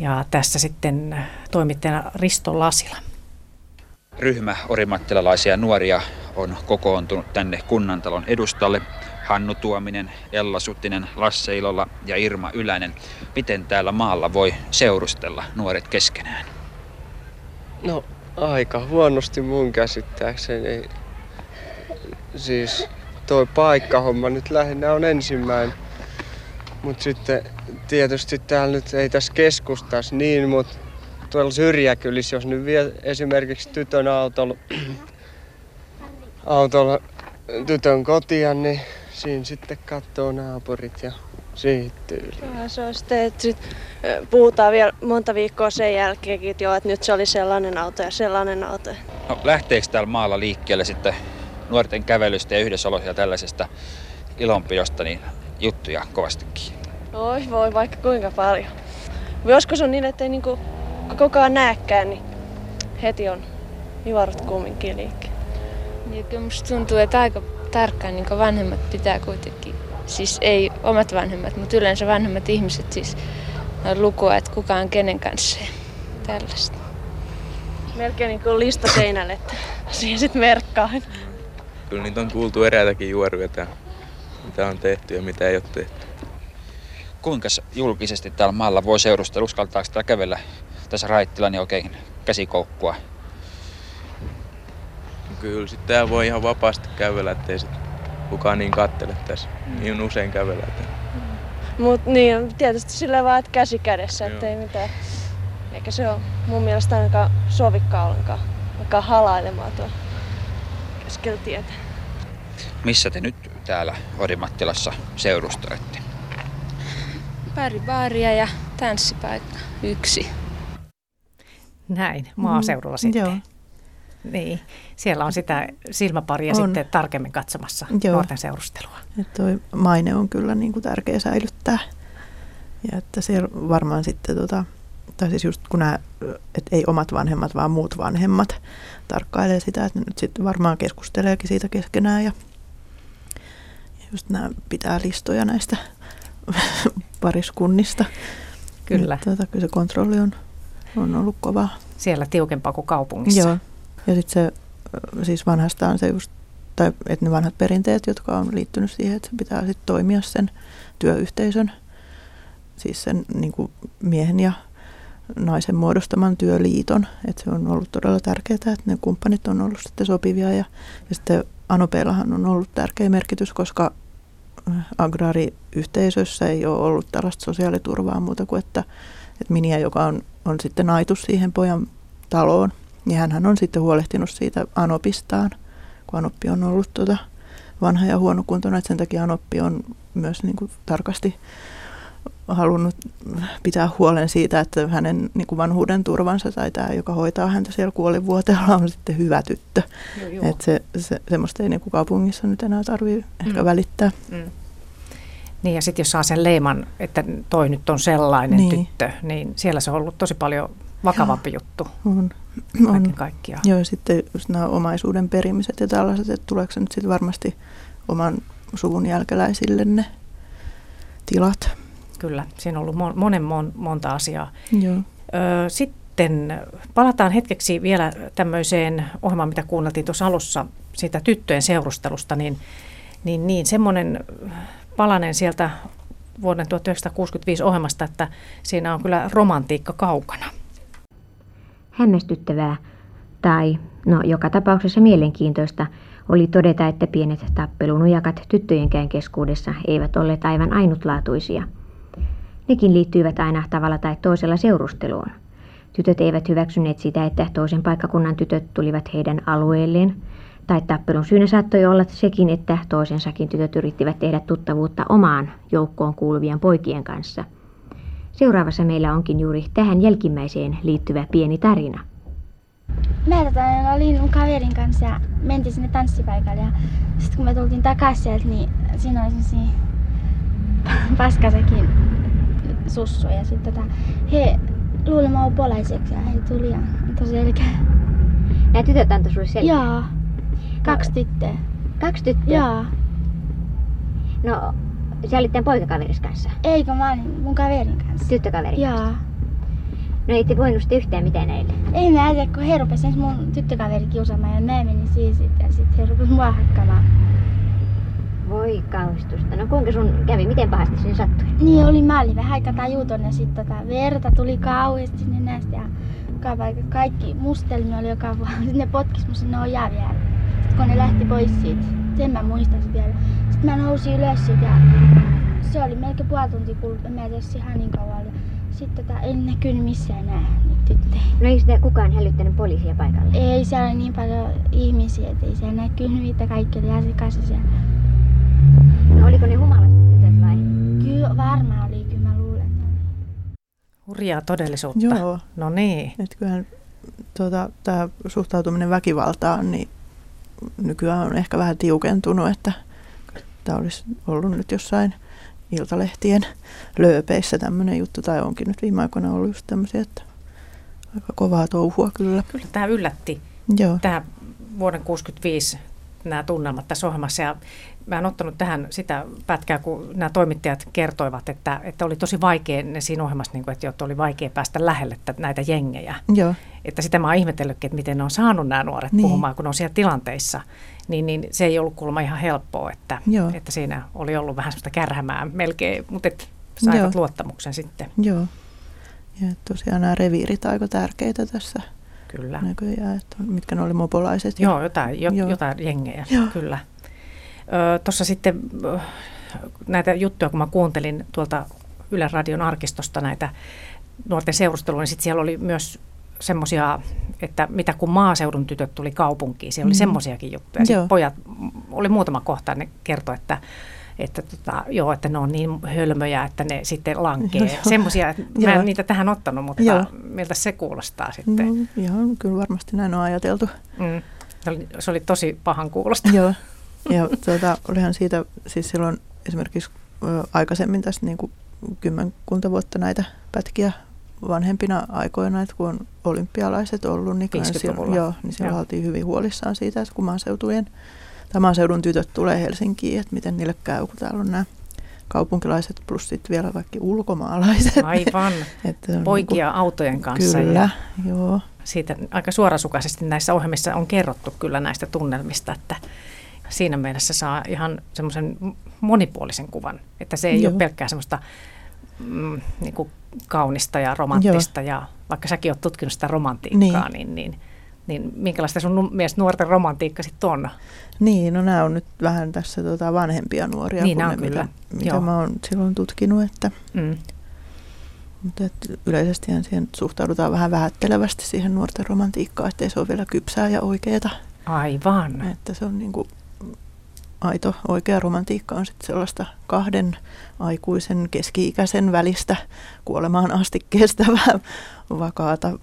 Ja tässä sitten toimittajana Risto Lasila. Ryhmä orimattilalaisia nuoria on kokoontunut tänne kunnantalon edustalle. Hannu Tuominen, Ella Suttinen, Lasse Ilola ja Irma Ylänen. Miten täällä maalla voi seurustella nuoret keskenään? No aika huonosti mun käsittääkseni. Siis toi paikkahomma nyt lähinnä on ensimmäinen. Mut sitten tietysti täällä nyt ei tässä keskustassa niin, mut tuolla syrjäkylissä, jos nyt vie esimerkiksi tytön autolla, autolla tytön kotia, niin siinä sitten katsoo naapurit ja siitä se on sitten, että sit, puhutaan vielä monta viikkoa sen jälkeenkin, että joo, että nyt se oli sellainen auto ja sellainen auto. No, lähteekö täällä maalla liikkeelle sitten nuorten kävelystä ja yhdessäolosta ja tällaisesta ilonpidosta niin juttuja kovastikin? Oi voi, vaikka kuinka paljon. Joskus on niin, että ei niinku koko ajan näekään, niin heti on juorut kumminkin liikkeelle. Ja kyllä musta tuntuu, että aika tarkkaan niin vanhemmat pitää kuitenkin, siis ei omat vanhemmat, mutta yleensä vanhemmat ihmiset siis lukua, että kuka on kenen kanssa ja tällaista. Melkein niin kuin lista seinälle, että siihen sitten merkkaa. Kyllä niitä on kuultu eräitäkin juoruja, mitä on tehty ja mitä ei ole tehty. Kuinka julkisesti täällä maalla voi seurustella? Uskaltaako täällä kävellä tässä raittilla niin oikein käsikoukkua? Kyllä sitten täällä voi ihan vapaasti kävellä, ettei sit kukaan niin kattele tässä. Niin usein kävellä. Että Mutta niin, tietysti sillä vaan, että käsi kädessä, ettei mitään. Eikä se ole mun mielestä ainakaan sovikkaa ollenkaan. Alkaa halailemaan tuolla keskellä tietä. Missä te nyt täällä Orimattilassa seurustelette? Pari baaria ja tanssipaikka. Yksi. Näin, maaseudulla Mm, sitten. joo. Niin, siellä on sitä silmäparia On. sitten tarkemmin katsomassa Joo. nuorten seurustelua. Toi maine on kyllä niin kuin tärkeä säilyttää. Ja että siellä varmaan sitten, tota, tai siis just kun nämä, että ei omat vanhemmat, vaan muut vanhemmat tarkkailee sitä, että ne nyt sitten varmaan keskusteleekin siitä keskenään ja, just nämä pitää listoja näistä pariskunnista. Kyllä. Niin, tota, kyllä se kontrolli on, on ollut kovaa. Siellä tiukempaa kuin kaupungissa. Joo. Ja sitten se siis vanhastaan se just, tai että ne vanhat perinteet, jotka on liittynyt siihen, että pitää sitten toimia sen työyhteisön, siis sen niin kuin miehen ja naisen muodostaman työliiton. Että se on ollut todella tärkeää, että ne kumppanit on ollut sitten sopivia. Ja, ja sitten Anopeillahan on ollut tärkeä merkitys, koska agraariyhteisössä ei ole ollut tällaista sosiaaliturvaa muuta kuin, että, että Miniä, joka on, on sitten naitus siihen pojan taloon, niin hän on sitten huolehtinut siitä Anopistaan, kun Anoppi on ollut tuota vanha ja huonokuntoinen, että sen takia Anoppi on myös niin kuin tarkasti halunnut pitää huolen siitä, että hänen niin kuin vanhuuden turvansa tai tämä, joka hoitaa häntä siellä kuolivuoteella, on sitten hyvä tyttö. Joo, joo. Että se, se, semmoista ei niin kuin kaupungissa nyt enää tarvitse ehkä Mm. välittää. Mm. Niin ja sitten jos saa sen leiman, että toi nyt on sellainen Niin. tyttö, niin siellä se on ollut tosi paljon vakavampi juttu. On. On. kaikkiaan. Joo, ja sitten just nämä omaisuuden perimiset ja tällaiset, että tuleeko se nyt sitten varmasti oman suvun jälkeläisille ne tilat. Kyllä, siinä on ollut mon- monen mon, monta asiaa. Joo. Ö, sitten palataan hetkeksi vielä tämmöiseen ohjelmaan, mitä kuunneltiin tuossa alussa, siitä tyttöjen seurustelusta, niin, niin, niin semmoinen palanen sieltä vuoden 1965 ohjelmasta, että siinä on kyllä romantiikka kaukana. Hämmästyttävää, tai no joka tapauksessa mielenkiintoista, oli todeta, että pienet tappelunujakat tyttöjenkään keskuudessa eivät olleet aivan ainutlaatuisia. Nekin liittyivät aina tavalla tai toisella seurusteluun. Tytöt eivät hyväksyneet sitä, että toisen paikkakunnan tytöt tulivat heidän alueelleen, tai tappelun syynä saattoi olla sekin, että toisensakin tytöt yrittivät tehdä tuttavuutta omaan joukkoon kuuluvien poikien kanssa. Seuraavassa meillä onkin juuri tähän jälkimmäiseen liittyvä pieni tarina. Mä tota, olin mun kaverin kanssa ja mentiin sinne tanssipaikalle ja sitten kun me tultiin takaisin sieltä, niin siinä oli sellaisia paskasekin sussu ja sitten tota, he luuli mä polaiseksi ja he tuli ja antoi selkeä. Nämä tytöt antoi sulle selkeä? Joo. Kaksi tyttöä. Kaksi tyttöä? Joo. No, sä olit tämän poikakaveris kanssa? Eikö mä olin mun kaverin kanssa. Tyttökaverin Joo. kanssa? No ei te voinut sitten yhtään mitään näille? Ei mä tiedä, kun he rupesi ensin mun tyttökaveri kiusaamaan ja mä menin siihen sitten ja sitten he rupesi mua hakkamaan. Voi kauhistusta. No kuinka sun kävi? Miten pahasti sinne sattui? Niin oli, mä olin vähän aika tajuton ja sitten tota, verta tuli kauheasti sinne näistä ja joka paikka, kaikki mustelmi oli joka. Sitten ne potkis mun sinne ojaa vielä. Sitten kun ne lähti pois siitä, sen mä muistan vielä. Sitten mä nousin ylös siitä ja se oli melkein puoli tuntia kulunut, en mä tiedä ihan niin kauan. Sitten tota, en näkynyt missään enää niitä tyttöjä. No ei sitä kukaan hälyttänyt poliisia paikalle? Ei, siellä oli niin paljon ihmisiä, että ei siellä näkynyt mitä kaikki oli ihan sekaisin siellä. No oliko ne humalat tytöt vai? Kyllä varmaan oli, kyllä mä luulen. Hurjaa todellisuutta. Joo. No niin. Et kyllähän tuota, tämä suhtautuminen väkivaltaan niin nykyään on ehkä vähän tiukentunut, että tämä olisi ollut nyt jossain iltalehtien lööpeissä tämmöinen juttu, tai onkin nyt viime aikoina ollut just tämmöisiä, että aika kovaa touhua kyllä. Kyllä tämä yllätti. Joo. Tämä vuoden 65 nämä tunnelmat tässä ohjelmassa. Ja mä en ottanut tähän sitä pätkää, kun nämä toimittajat kertoivat, että, että oli tosi vaikea ne siinä ohjelmassa, niin kuin, että, oli vaikea päästä lähelle näitä jengejä. Joo. Että sitä mä oon ihmetellytkin, että miten ne on saanut nämä nuoret Niin. puhumaan, kun ne on siellä tilanteissa. Niin, niin se ei ollut kuulemma ihan helppoa, että, Joo. että siinä oli ollut vähän sellaista kärhämää melkein, mutta et saivat Joo. luottamuksen sitten. Joo. Ja tosiaan nämä reviirit aika tärkeitä tässä Kyllä. näköjään, että mitkä ne oli mopolaiset. Joo, jotain, jo, Joo. jotain jengejä, Joo. kyllä. Tuossa sitten näitä juttuja, kun mä kuuntelin tuolta Yle Radion arkistosta näitä nuorten seurustelua, niin sitten siellä oli myös semmoisia, että mitä kun maaseudun tytöt tuli kaupunkiin, siellä oli Mm. semmoisiakin juttuja. Joo. Sitten pojat, oli muutama kohta, ne kertoi, että että, tota, joo, että ne on niin hölmöjä, että ne sitten lankee. Joo, joo. Semmoisia, että mä Joo. en niitä tähän ottanut, mutta Joo. miltä se kuulostaa sitten. No, ihan kyllä varmasti näin on ajateltu. Mm. Se, oli, se oli tosi pahan kuulosta. Joo. Ja tuota, olihan siitä siis silloin esimerkiksi aikaisemmin tässä niin kuin kymmenkunta vuotta näitä pätkiä vanhempina aikoina, että kun on olympialaiset ollut, niin, kyllä 50-luvulla. silloin, joo, niin silloin Joo. oltiin hyvin huolissaan siitä, että kun maaseutujen, tai maaseudun tytöt tulee Helsinkiin, että miten niille käy, kun täällä on nämä kaupunkilaiset plus sitten vielä kaikki ulkomaalaiset. Aivan. Että on Poikia niinku- autojen kanssa. Kyllä, Ja joo. siitä aika suorasukaisesti näissä ohjelmissa on kerrottu kyllä näistä tunnelmista, että siinä mielessä saa ihan semmoisen monipuolisen kuvan, että se ei Joo. ole pelkkää semmoista mm, niin kuin kaunista ja romanttista ja vaikka säkin oot tutkinut sitä romantiikkaa, niin, niin, niin minkälaista sun mielestä nuorten romantiikka sitten on? Niin, no nämä on nyt vähän tässä tota vanhempia nuoria Niin, kuin ne, kyllä. mitä, mitä Joo. mä oon silloin tutkinut. Että, Mm. mutta yleisesti siihen suhtaudutaan vähän vähättelevästi siihen nuorten romantiikkaan, ettei se ole vielä kypsää ja oikeeta. Aivan. Että se on niin kuin aito oikea romantiikka on sitten sellaista kahden aikuisen keski-ikäisen välistä kuolemaan asti kestävää vakaata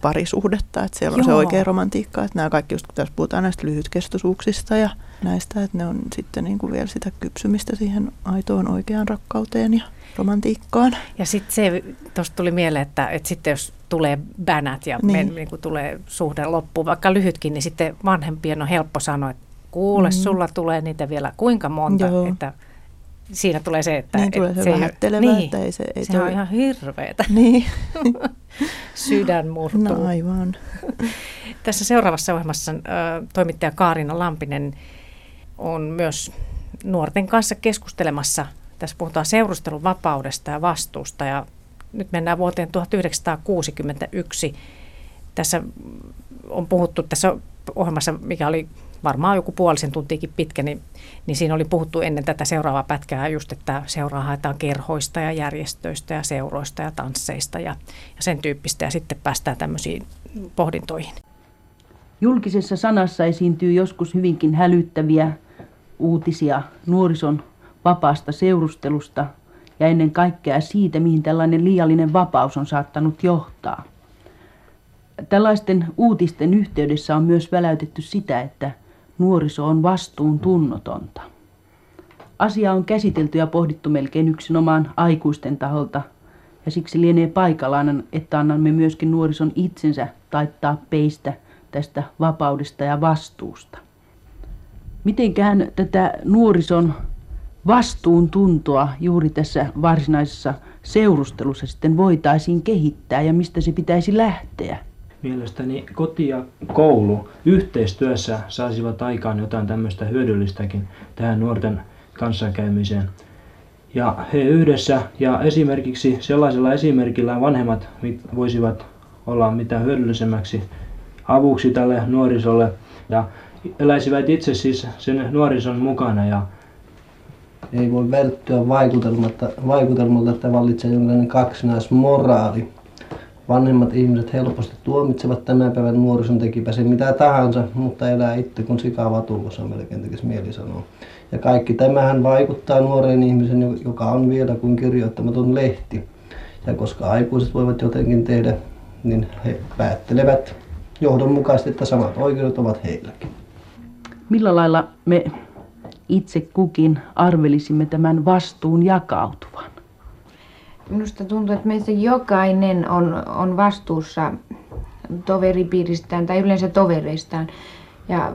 parisuhdetta. Että siellä on se Joo. oikea romantiikka. Että nämä kaikki, just kun tässä puhutaan näistä lyhytkestoisuuksista ja näistä, että ne on sitten niin kuin vielä sitä kypsymistä siihen aitoon oikeaan rakkauteen ja romantiikkaan. Ja sitten se, tuosta tuli mieleen, että, että sitten jos tulee bänät ja niin. Men, niin kuin tulee suhde loppuun, vaikka lyhytkin, niin sitten vanhempien on helppo sanoa, että kuule, mm. Sulla tulee niitä vielä kuinka monta, Joo. että siinä tulee se, että... Niin tulee että se vähättelevä, niin, että ei se- ei sehän on toi- ihan hirveetä. Niin. Sydän murtuu. No aivan. Tässä seuraavassa ohjelmassa ö, toimittaja Kaarina Lampinen on myös nuorten kanssa keskustelemassa. Tässä puhutaan seurustelun vapaudesta ja vastuusta ja nyt mennään vuoteen 1961. Tässä on puhuttu tässä ohjelmassa, mikä oli varmaan joku puolisen tuntiikin pitkä, niin, niin siinä oli puhuttu ennen tätä seuraavaa pätkää just, että seuraa haetaan kerhoista ja järjestöistä ja seuroista ja tansseista ja, ja sen tyyppistä ja sitten päästään tämmöisiin pohdintoihin. Julkisessa sanassa esiintyy joskus hyvinkin hälyttäviä uutisia nuorison vapaasta seurustelusta ja ennen kaikkea siitä, mihin tällainen liiallinen vapaus on saattanut johtaa. Tällaisten uutisten yhteydessä on myös väläytetty sitä, että nuoriso on vastuun tunnotonta. Asia on käsitelty ja pohdittu melkein yksinomaan aikuisten taholta, ja siksi lienee paikallaan, että annamme myöskin nuorison itsensä taittaa peistä tästä vapaudesta ja vastuusta. Mitenkään tätä nuorison vastuun tuntoa juuri tässä varsinaisessa seurustelussa sitten voitaisiin kehittää ja mistä se pitäisi lähteä? Mielestäni koti ja koulu yhteistyössä saisivat aikaan jotain tämmöistä hyödyllistäkin tähän nuorten kanssakäymiseen. Ja he yhdessä ja esimerkiksi sellaisella esimerkillä vanhemmat voisivat olla mitä hyödyllisemmäksi avuksi tälle nuorisolle ja eläisivät itse siis sen nuorison mukana ja ei voi välttyä vaikutelmalta, vaikutelmalta että vallitsee jonkinlainen kaksinaismoraali. Vanhemmat ihmiset helposti tuomitsevat tämän päivän nuorison tekipä se mitä tahansa, mutta elää itse kun sika vatulossa melkein tekisi mieli sanoa. Ja kaikki tämähän vaikuttaa nuoreen ihmisen, joka on vielä kuin kirjoittamaton lehti. Ja koska aikuiset voivat jotenkin tehdä, niin he päättelevät johdonmukaisesti, että samat oikeudet ovat heilläkin. Millä lailla me itse kukin arvelisimme tämän vastuun jakautuvan? Minusta tuntuu, että meistä jokainen on, on vastuussa toveripiiristään tai yleensä tovereistaan. Ja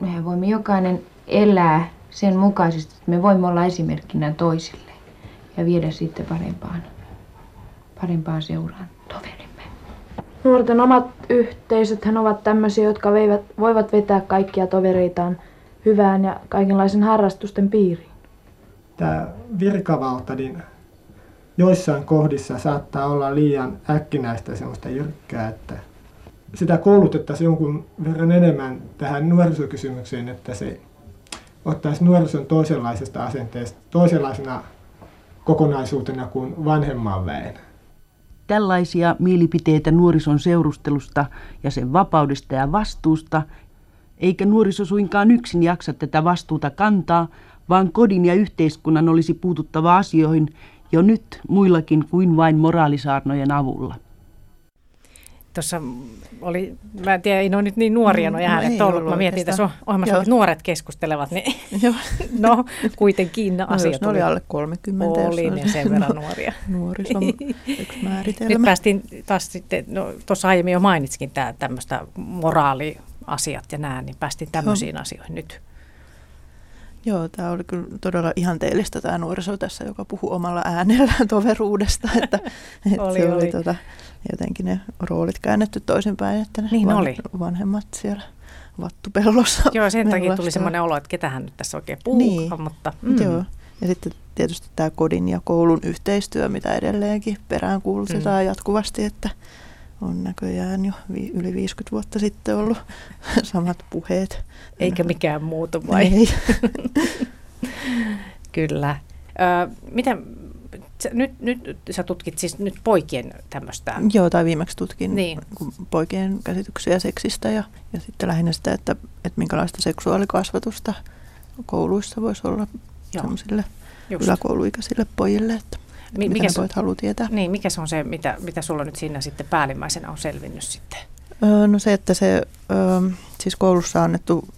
mehän voimme jokainen elää sen mukaisesti, että me voimme olla esimerkkinä toisille ja viedä sitten parempaan, parempaan seuraan toverimme. Nuorten omat yhteisöt ovat tämmöisiä, jotka veivät, voivat vetää kaikkia tovereitaan hyvään ja kaikenlaisen harrastusten piiriin. Tämä virkavalta, niin joissain kohdissa saattaa olla liian äkkinäistä semmoista jyrkkää, että sitä koulutettaisiin jonkun verran enemmän tähän nuorisokysymykseen, että se ottaisi nuorison toisenlaisesta asenteesta, toisenlaisena kokonaisuutena kuin vanhemman väen. Tällaisia mielipiteitä nuorison seurustelusta ja sen vapaudesta ja vastuusta, eikä nuoriso suinkaan yksin jaksa tätä vastuuta kantaa, vaan kodin ja yhteiskunnan olisi puututtava asioihin jo nyt muillakin kuin vain moraalisaarnojen avulla. Tuossa oli, mä en tiedä, ei ne ole nyt niin nuoria no äänet no, ollut. Mä mietin tässä ohjelmassa, että nuoret keskustelevat, niin no kuitenkin no, asiat jos ne oli alle 30. Oli ne sen verran nuoria. Nuorison yksi määritelmä. Nyt päästiin taas sitten, no tuossa aiemmin jo mainitsikin tämä tämmöistä moraaliasiat ja nämä, niin päästiin tämmöisiin no. asioihin nyt. Joo, tämä oli kyllä todella ihanteellista tämä nuoriso tässä, joka puhuu omalla äänellään toveruudesta. Että, että oli, se oli, oli. Tota, jotenkin ne roolit käännetty toisinpäin, että ne niin van, oli. vanhemmat siellä vattupellossa. Joo, sen takia tuli semmoinen olo, että ketähän nyt tässä oikein puhuu. Niin, mutta, mm. joo. Ja sitten tietysti tämä kodin ja koulun yhteistyö, mitä edelleenkin perään kuulutetaan mm. jatkuvasti, että on näköjään jo vi- yli 50 vuotta sitten ollut samat puheet. Eikä mikään muutu vai? Ei. Kyllä. Ö, miten, nyt, nyt sä tutkit siis nyt poikien tämmöistä? Joo, tai viimeksi tutkin niin. poikien käsityksiä seksistä ja, ja sitten lähinnä sitä, että, että minkälaista seksuaalikasvatusta kouluissa voisi olla sellaisille yläkouluikäisille pojille. Että Mi- mikä se, voit halua tietää. Niin, mikä se on se, mitä, mitä sulla nyt siinä sitten päällimmäisenä on selvinnyt sitten? Öö, no se, että se öö, siis koulussa annettu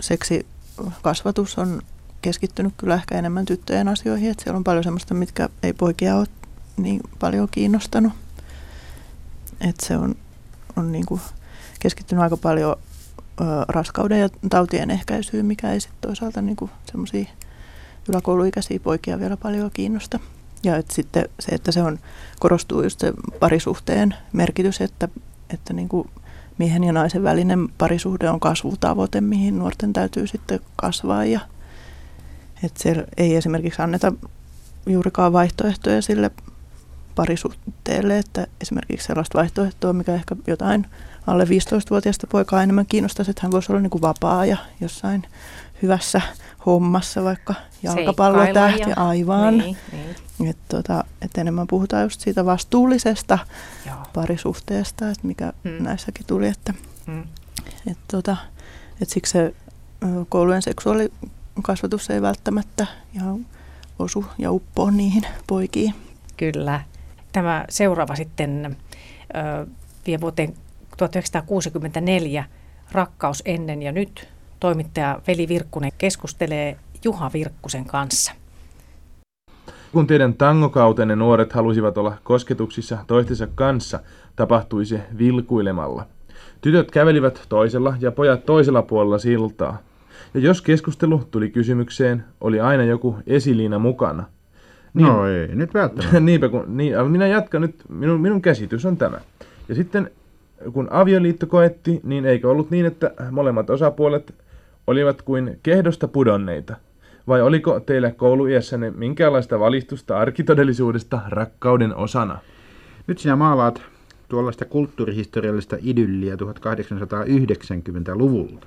seksikasvatus on keskittynyt kyllä ehkä enemmän tyttöjen asioihin, että siellä on paljon semmoista, mitkä ei poikia ole niin paljon kiinnostanut. Että se on, on niin kuin keskittynyt aika paljon ö, raskauden ja tautien ehkäisyyn, mikä ei sitten toisaalta niin semmoisia yläkouluikäisiä poikia vielä paljon kiinnosta. Ja et sitten se, että se on, korostuu just se parisuhteen merkitys, että, että niin kuin miehen ja naisen välinen parisuhde on kasvutavoite, mihin nuorten täytyy sitten kasvaa. Ja, että ei esimerkiksi anneta juurikaan vaihtoehtoja sille parisuhteelle, että esimerkiksi sellaista vaihtoehtoa, mikä ehkä jotain alle 15-vuotiaista poikaa enemmän kiinnostaisi, että hän voisi olla niin kuin vapaa ja jossain hyvässä hommassa, vaikka jalkapallotähti, aivan. Niin, niin. Että tota, et enemmän puhutaan just siitä vastuullisesta Joo. parisuhteesta, että mikä hmm. näissäkin tuli, että hmm. et tota, et siksi se koulujen seksuaalikasvatus ei välttämättä ihan osu ja uppoo niihin poikiin. Kyllä. Tämä seuraava sitten ö, vie vuoteen 1964 Rakkaus ennen ja nyt toimittaja Veli Virkkunen keskustelee Juha Virkkusen kanssa. Kun teidän tangokautenne nuoret halusivat olla kosketuksissa toistensa kanssa, tapahtui se vilkuilemalla. Tytöt kävelivät toisella ja pojat toisella puolella siltaa. Ja jos keskustelu tuli kysymykseen, oli aina joku esiliina mukana. Niin, no ei, nyt välttämättä. niinpä kun, niin, minä jatkan nyt, minun, minun käsitys on tämä. Ja sitten kun avioliitto koetti, niin eikö ollut niin, että molemmat osapuolet olivat kuin kehdosta pudonneita? Vai oliko teillä kouluiässänne minkäänlaista valistusta arkitodellisuudesta rakkauden osana? Nyt sinä maalaat tuollaista kulttuurihistoriallista idylliä 1890-luvulta.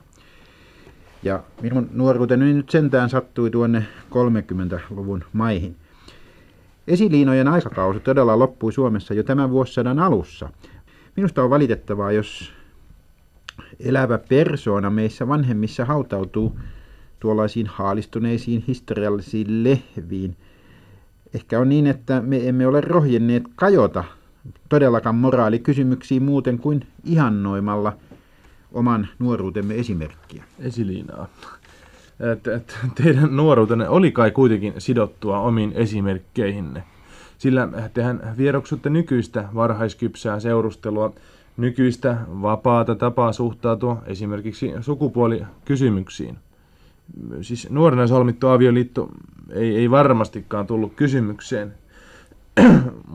Ja minun nuoruuteni nyt sentään sattui tuonne 30-luvun maihin. Esiliinojen aikakausi todella loppui Suomessa jo tämän vuosisadan alussa. Minusta on valitettavaa, jos elävä persoona meissä vanhemmissa hautautuu tuollaisiin haalistuneisiin historiallisiin lehviin. Ehkä on niin, että me emme ole rohjenneet kajota todellakaan moraalikysymyksiin muuten kuin ihannoimalla oman nuoruutemme esimerkkiä. Esiliinaa. Teidän nuoruutenne oli kai kuitenkin sidottua omiin esimerkkeihinne. Sillä tehän vieroksutte nykyistä varhaiskypsää seurustelua, nykyistä vapaata tapaa suhtautua esimerkiksi sukupuolikysymyksiin. Siis nuorena solmittu avioliitto ei, ei varmastikaan tullut kysymykseen.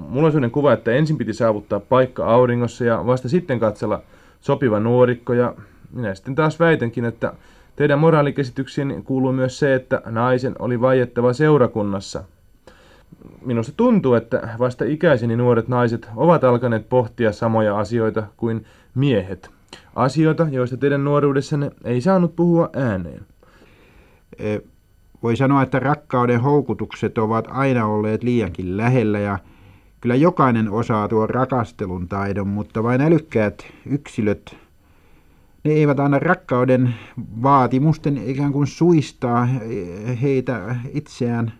Mulla on sellainen kuva, että ensin piti saavuttaa paikka auringossa ja vasta sitten katsella sopiva nuorikko. Ja minä sitten taas väitänkin, että teidän moraalikäsityksiin kuuluu myös se, että naisen oli vaiettava seurakunnassa. Minusta tuntuu, että vasta ikäiseni nuoret naiset ovat alkaneet pohtia samoja asioita kuin miehet. Asioita, joista teidän nuoruudessanne ei saanut puhua ääneen. E, voi sanoa, että rakkauden houkutukset ovat aina olleet liiankin lähellä ja kyllä jokainen osaa tuon rakastelun taidon, mutta vain älykkäät yksilöt, ne eivät anna rakkauden vaatimusten ikään kuin suistaa heitä itseään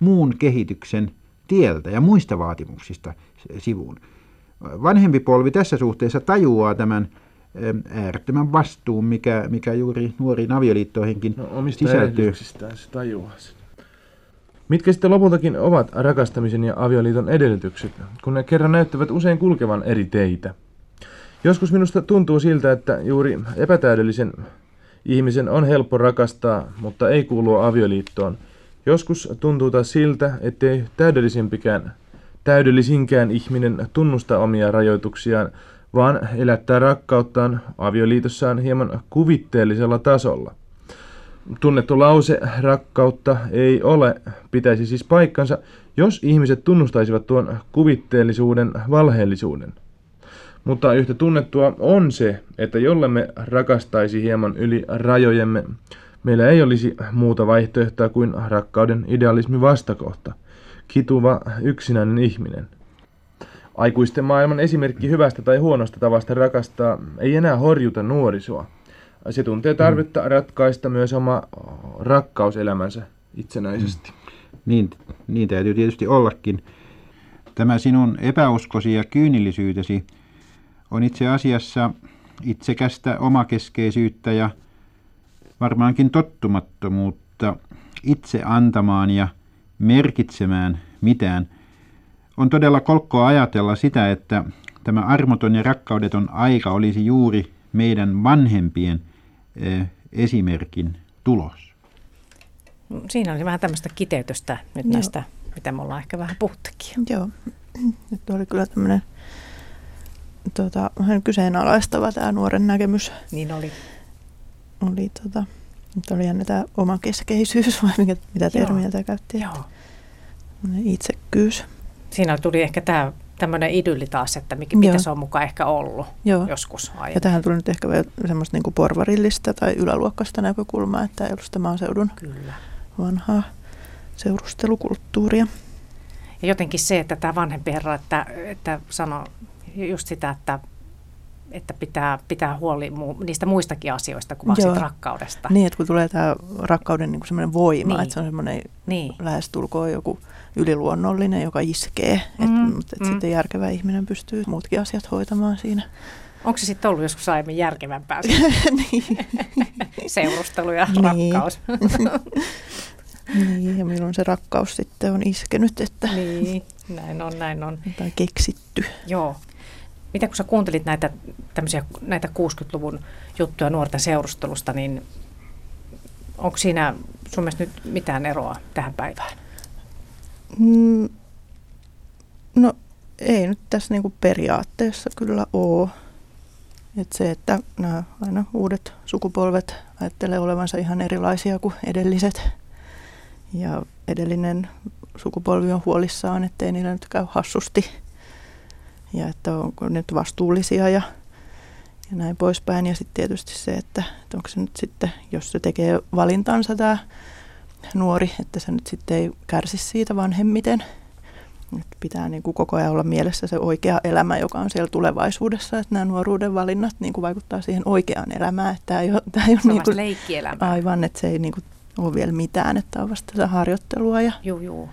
muun kehityksen tieltä ja muista vaatimuksista sivuun. Vanhempi polvi tässä suhteessa tajuaa tämän äärettömän vastuun, mikä, mikä juuri nuoriin avioliittoihinkin no, omista sisältyy. se tajuaa sen. Mitkä sitten lopultakin ovat rakastamisen ja avioliiton edellytykset, kun ne kerran näyttävät usein kulkevan eri teitä? Joskus minusta tuntuu siltä, että juuri epätäydellisen ihmisen on helppo rakastaa, mutta ei kuulua avioliittoon. Joskus tuntuu taas siltä, ettei täydellisempikään, täydellisinkään ihminen tunnusta omia rajoituksiaan, vaan elättää rakkauttaan avioliitossaan hieman kuvitteellisella tasolla. Tunnettu lause rakkautta ei ole pitäisi siis paikkansa, jos ihmiset tunnustaisivat tuon kuvitteellisuuden valheellisuuden. Mutta yhtä tunnettua on se, että jollemme rakastaisi hieman yli rajojemme, meillä ei olisi muuta vaihtoehtoa kuin rakkauden idealismi vastakohta, kituva yksinäinen ihminen – Aikuisten maailman esimerkki hyvästä tai huonosta tavasta rakastaa ei enää horjuta nuorisoa. Se tuntee tarvetta ratkaista myös oma rakkauselämänsä itsenäisesti. Mm. Niin, niin täytyy tietysti ollakin. Tämä sinun epäuskosi ja kyynillisyytesi on itse asiassa itsekästä omakeskeisyyttä ja varmaankin tottumattomuutta itse antamaan ja merkitsemään mitään – on todella kolkkoa ajatella sitä, että tämä armoton ja rakkaudeton aika olisi juuri meidän vanhempien esimerkin tulos. Siinä oli vähän tämmöistä kiteytystä nyt Joo. näistä, mitä me ollaan ehkä vähän puhuttukin. Joo, nyt oli kyllä tämmöinen tota, vähän kyseenalaistava tämä nuoren näkemys. Niin oli. Oli, tota, nyt oli jännä tämä oma keskeisyys vai mikä, mitä termiä tämä käytti. Joo. Itsekkyys. Siinä tuli ehkä tämä tämmöinen idylli taas, että mikä, mitä se on mukaan ehkä ollut Joo. joskus aiemmin. Ja tähän tuli nyt ehkä vielä semmoista niin porvarillista tai yläluokkaista näkökulmaa, että ei ollut sitä maaseudun Kyllä. vanhaa seurustelukulttuuria. Ja jotenkin se, että tämä vanhempi herra, että, että sanoi just sitä, että että pitää, pitää huoli mu- niistä muistakin asioista kuin vaan rakkaudesta. Niin, että kun tulee tämä rakkauden niin semmoinen voima, niin. että se on semmoinen niin. lähestulkoon joku yliluonnollinen, joka iskee, mm, että, mutta että mm. sitten järkevä ihminen pystyy muutkin asiat hoitamaan siinä. Onko se sitten ollut joskus aiemmin järkevämpää? niin. Seurustelu ja niin. rakkaus. niin, ja milloin se rakkaus sitten on iskenyt, että... Niin, näin on, näin on. Tai keksitty. Joo. Mitä kun sä kuuntelit näitä, näitä 60-luvun juttuja nuorten seurustelusta, niin onko siinä sun mielestä nyt mitään eroa tähän päivään? Mm, no ei nyt tässä niinku periaatteessa kyllä ole. Et se, että nämä aina uudet sukupolvet ajattelee olevansa ihan erilaisia kuin edelliset. Ja edellinen sukupolvi on huolissaan, ettei niillä nyt käy hassusti ja että onko nyt vastuullisia ja, ja näin poispäin. Ja sitten tietysti se, että, että onko se nyt sitten, jos se tekee valintansa tämä nuori, että se nyt sitten ei kärsi siitä vanhemmiten. Että pitää niin kuin koko ajan olla mielessä se oikea elämä, joka on siellä tulevaisuudessa, että nämä nuoruuden valinnat niin kuin vaikuttaa siihen oikeaan elämään. Että tämä ei ole, tämä ei ole niin kuin, Aivan, että se ei niin kuin ole vielä mitään, että on vasta harjoittelua. Ja, joo, joo.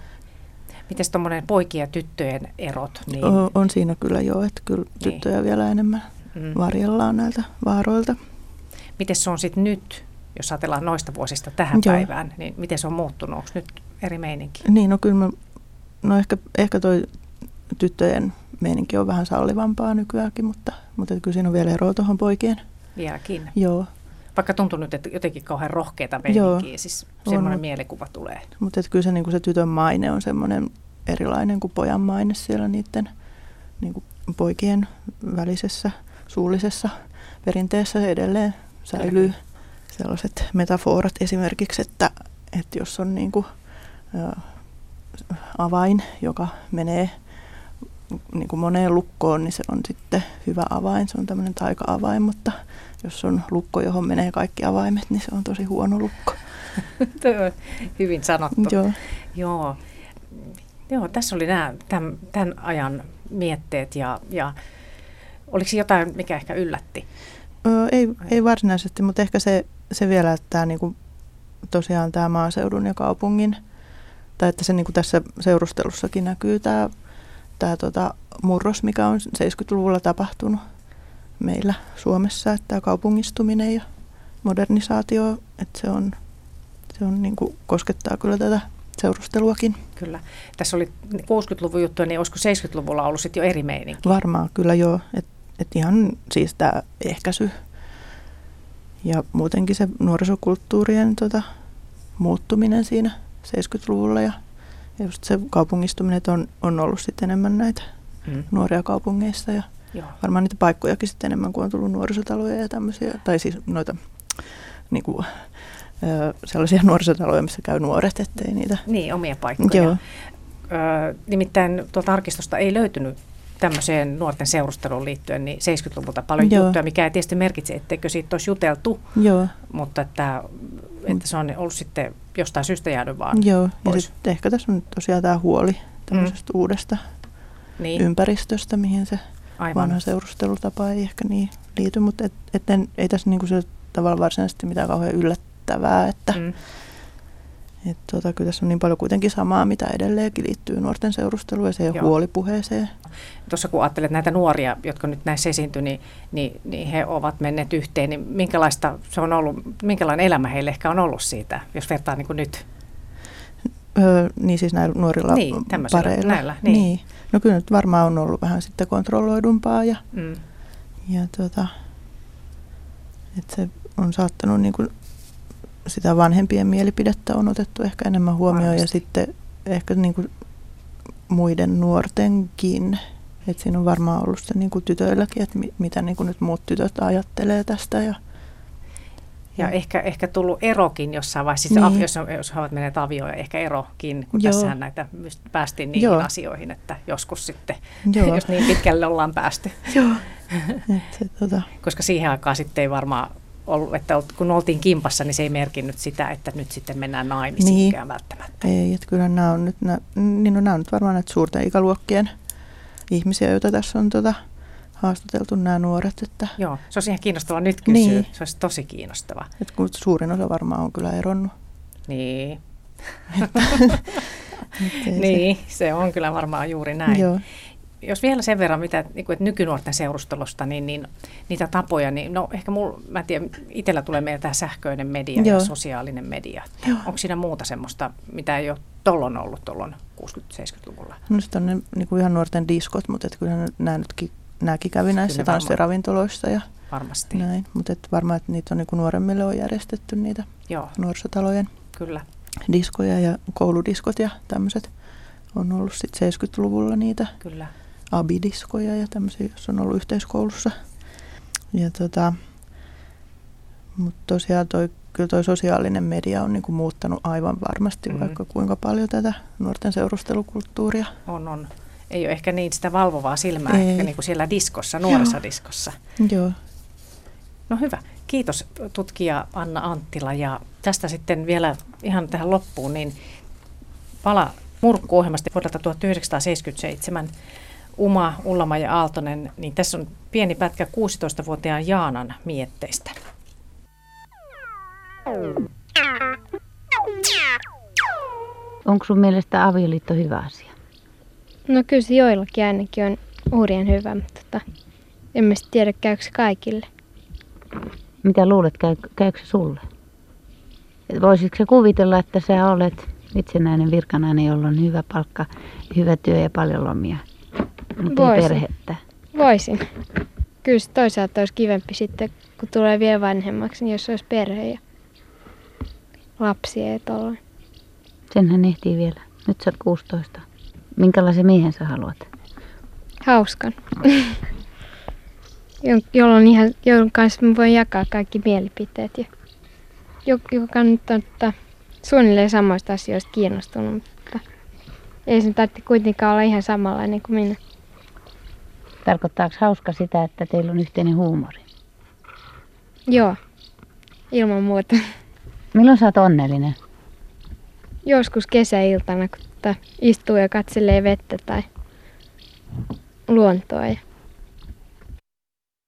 Miten tuommoinen poikien ja tyttöjen erot? Niin... On, on siinä kyllä jo, että kyllä niin. tyttöjä niin. vielä enemmän mm. varjellaan näiltä vaaroilta. Miten se on sitten nyt, jos ajatellaan noista vuosista tähän Joo. päivään, niin miten se on muuttunut? Onko nyt eri meininki? Niin, no kyllä mä, no ehkä, ehkä toi tyttöjen meininki on vähän sallivampaa nykyäänkin, mutta, mutta kyllä siinä on vielä eroa tuohon poikien. Vieläkin? Joo. Vaikka tuntuu nyt, että jotenkin kauhean rohkeita meininkiä, siis semmoinen mielikuva tulee. Mutta kyllä se, niin se tytön maine on semmoinen erilainen kuin pojan maine siellä niiden niin kuin poikien välisessä suullisessa perinteessä edelleen säilyy sellaiset metaforat esimerkiksi, että, että jos on niin kuin, ä, avain, joka menee niin kuin moneen lukkoon, niin se on sitten hyvä avain. Se on tämmöinen taika-avain, mutta jos on lukko, johon menee kaikki avaimet, niin se on tosi huono lukko. Hyvin sanottu. Joo. Joo. Joo, tässä oli nämä tämän, tämän ajan mietteet ja, ja oliko jotain, mikä ehkä yllätti? Öö, ei, ei varsinaisesti, mutta ehkä se, se vielä, että tämä, niin kuin, tosiaan tämä maaseudun ja kaupungin, tai että se niin kuin tässä seurustelussakin näkyy tämä, tämä tota, murros, mikä on 70-luvulla tapahtunut meillä Suomessa, että tämä kaupungistuminen ja modernisaatio, että se on, se on niin kuin, koskettaa kyllä tätä seurusteluakin. Kyllä. Tässä oli 60-luvun juttuja, niin olisiko 70-luvulla ollut sitten jo eri meininki? Varmaan kyllä joo. Että et ihan siis tämä ehkäisy ja muutenkin se nuorisokulttuurien tota, muuttuminen siinä 70-luvulla ja, just se kaupungistuminen, on, on ollut sitten enemmän näitä mm. nuoria kaupungeissa ja Joo. varmaan niitä paikkojakin sitten enemmän kuin on tullut nuorisotaloja ja tämmöisiä, tai siis noita niin kuin, sellaisia nuorisotaloja, missä käy nuoret, ettei niitä... Niin, omia paikkoja. Joo. Ö, nimittäin tuolta arkistosta ei löytynyt tämmöiseen nuorten seurusteluun liittyen niin 70-luvulta paljon Joo. juttuja, mikä ei tietysti merkitse, etteikö siitä olisi juteltu, Joo. mutta että, että se on ollut sitten jostain syystä jäänyt vaan Joo, pois. ja sitten ehkä tässä on tosiaan tämä huoli tämmöisestä mm. uudesta niin. ympäristöstä, mihin se Aivan. vanha seurustelutapa ei ehkä niin liity, mutta et, et en, ei tässä niinku se tavallaan varsinaisesti mitään kauhean yllättävää yllättävää, että mm. et tota, kyllä tässä on niin paljon kuitenkin samaa, mitä edelleenkin liittyy nuorten seurusteluun ja siihen Joo. huolipuheeseen. Tuossa kun ajattelet näitä nuoria, jotka nyt näissä esiintyy, niin, niin, niin he ovat menneet yhteen, niin minkälaista se on ollut, minkälainen elämä heille ehkä on ollut siitä, jos vertaa niin kuin nyt? Öö, niin siis näillä nuorilla niin, pareilla. Näillä, niin. niin. No kyllä nyt varmaan on ollut vähän sitten kontrolloidumpaa ja, mm. ja tota, että se on saattanut niin kuin sitä vanhempien mielipidettä on otettu ehkä enemmän huomioon Varmasti. ja sitten ehkä niin kuin muiden nuortenkin. Että siinä on varmaan ollut se niin kuin tytöilläkin, että mitä niin kuin nyt muut tytöt ajattelee tästä. Ja, Ja ehkä, ehkä tullut erokin jossain vaiheessa, siis niin. jos, jos he ovat menneet avioon, ehkä erokin, kun Joo. tässähän näitä päästiin niihin Joo. asioihin, että joskus sitten, Joo. jos niin pitkälle ollaan päästy. Joo. Et, tota. Koska siihen aikaan sitten ei varmaan ollut, että kun oltiin kimpassa, niin se ei merkinnyt sitä, että nyt sitten mennään naimisiinkään niin. välttämättä. Ei, että kyllä nämä on nyt, nämä, niin no, nämä on nyt varmaan näitä suurten ikäluokkien ihmisiä, joita tässä on tota, haastateltu nämä nuoret. Että... Joo, se olisi ihan kiinnostava nyt kysyä. Niin. Se olisi tosi kiinnostava. Et kun suurin osa varmaan on kyllä eronnut. Niin. niin, se... se on kyllä varmaan juuri näin. Joo jos vielä sen verran, mitä niin kuin, että nykynuorten seurustelusta, niin, niin niitä tapoja, niin no ehkä mulla, mä tiedän, itsellä tulee meillä tämä sähköinen media Joo. ja sosiaalinen media. Joo. Onko siinä muuta semmoista, mitä ei ole tollon ollut tuolloin 60-70-luvulla? No sitten on ne niin kuin ihan nuorten diskot, mutta kyllähän nämä nytkin nämäkin kävi näissä tanssiravintoloissa ja Varmasti. näin. Mutta et varmaan, että niitä on niin nuoremmille on järjestetty niitä Joo. nuorisotalojen Kyllä. diskoja ja kouludiskot ja tämmöiset on ollut sitten 70-luvulla niitä. Kyllä abidiskoja ja tämmöisiä, jos on ollut yhteiskoulussa. Ja tota, mutta tosiaan toi, kyllä toi sosiaalinen media on niinku muuttanut aivan varmasti mm. vaikka kuinka paljon tätä nuorten seurustelukulttuuria. On, on. Ei ole ehkä niin sitä valvovaa silmää Ei. ehkä niin kuin siellä diskossa, nuoressa Joo. diskossa. Joo. No hyvä. Kiitos tutkija Anna Anttila ja tästä sitten vielä ihan tähän loppuun, niin pala murkkuohjelmasta vuodelta 1977 Uma, Ullama ja Aaltonen, niin tässä on pieni pätkä 16-vuotiaan Jaanan mietteistä. Onko sun mielestä avioliitto hyvä asia? No kyllä se joillakin ainakin on uurien hyvä, mutta tota, emme tiedä käykö se kaikille. Mitä luulet, käy, käykö se sulle? Voisitko se kuvitella, että sä olet itsenäinen virkanainen, jolla on hyvä palkka, hyvä työ ja paljon lomia? Mutta Voisin. perhettä. Voisin. Kyllä se toisaalta olisi kivempi sitten, kun tulee vielä vanhemmaksi, niin jos olisi perhe ja lapsia ja tolloin. Senhän ehtii vielä. Nyt sä oot 16. Minkälaisen miehen sä haluat? Hauskan. jolloin ihan, jonkun kanssa mä voin jakaa kaikki mielipiteet. Ja joka nyt on että suunnilleen samoista asioista kiinnostunut, mutta ei sen tarvitse kuitenkaan olla ihan samanlainen kuin minä. Tarkoittaako hauska sitä, että teillä on yhteinen huumori? Joo, ilman muuta. Milloin sä oot onnellinen? Joskus kesäiltana, kun istuu ja katselee vettä tai luontoa.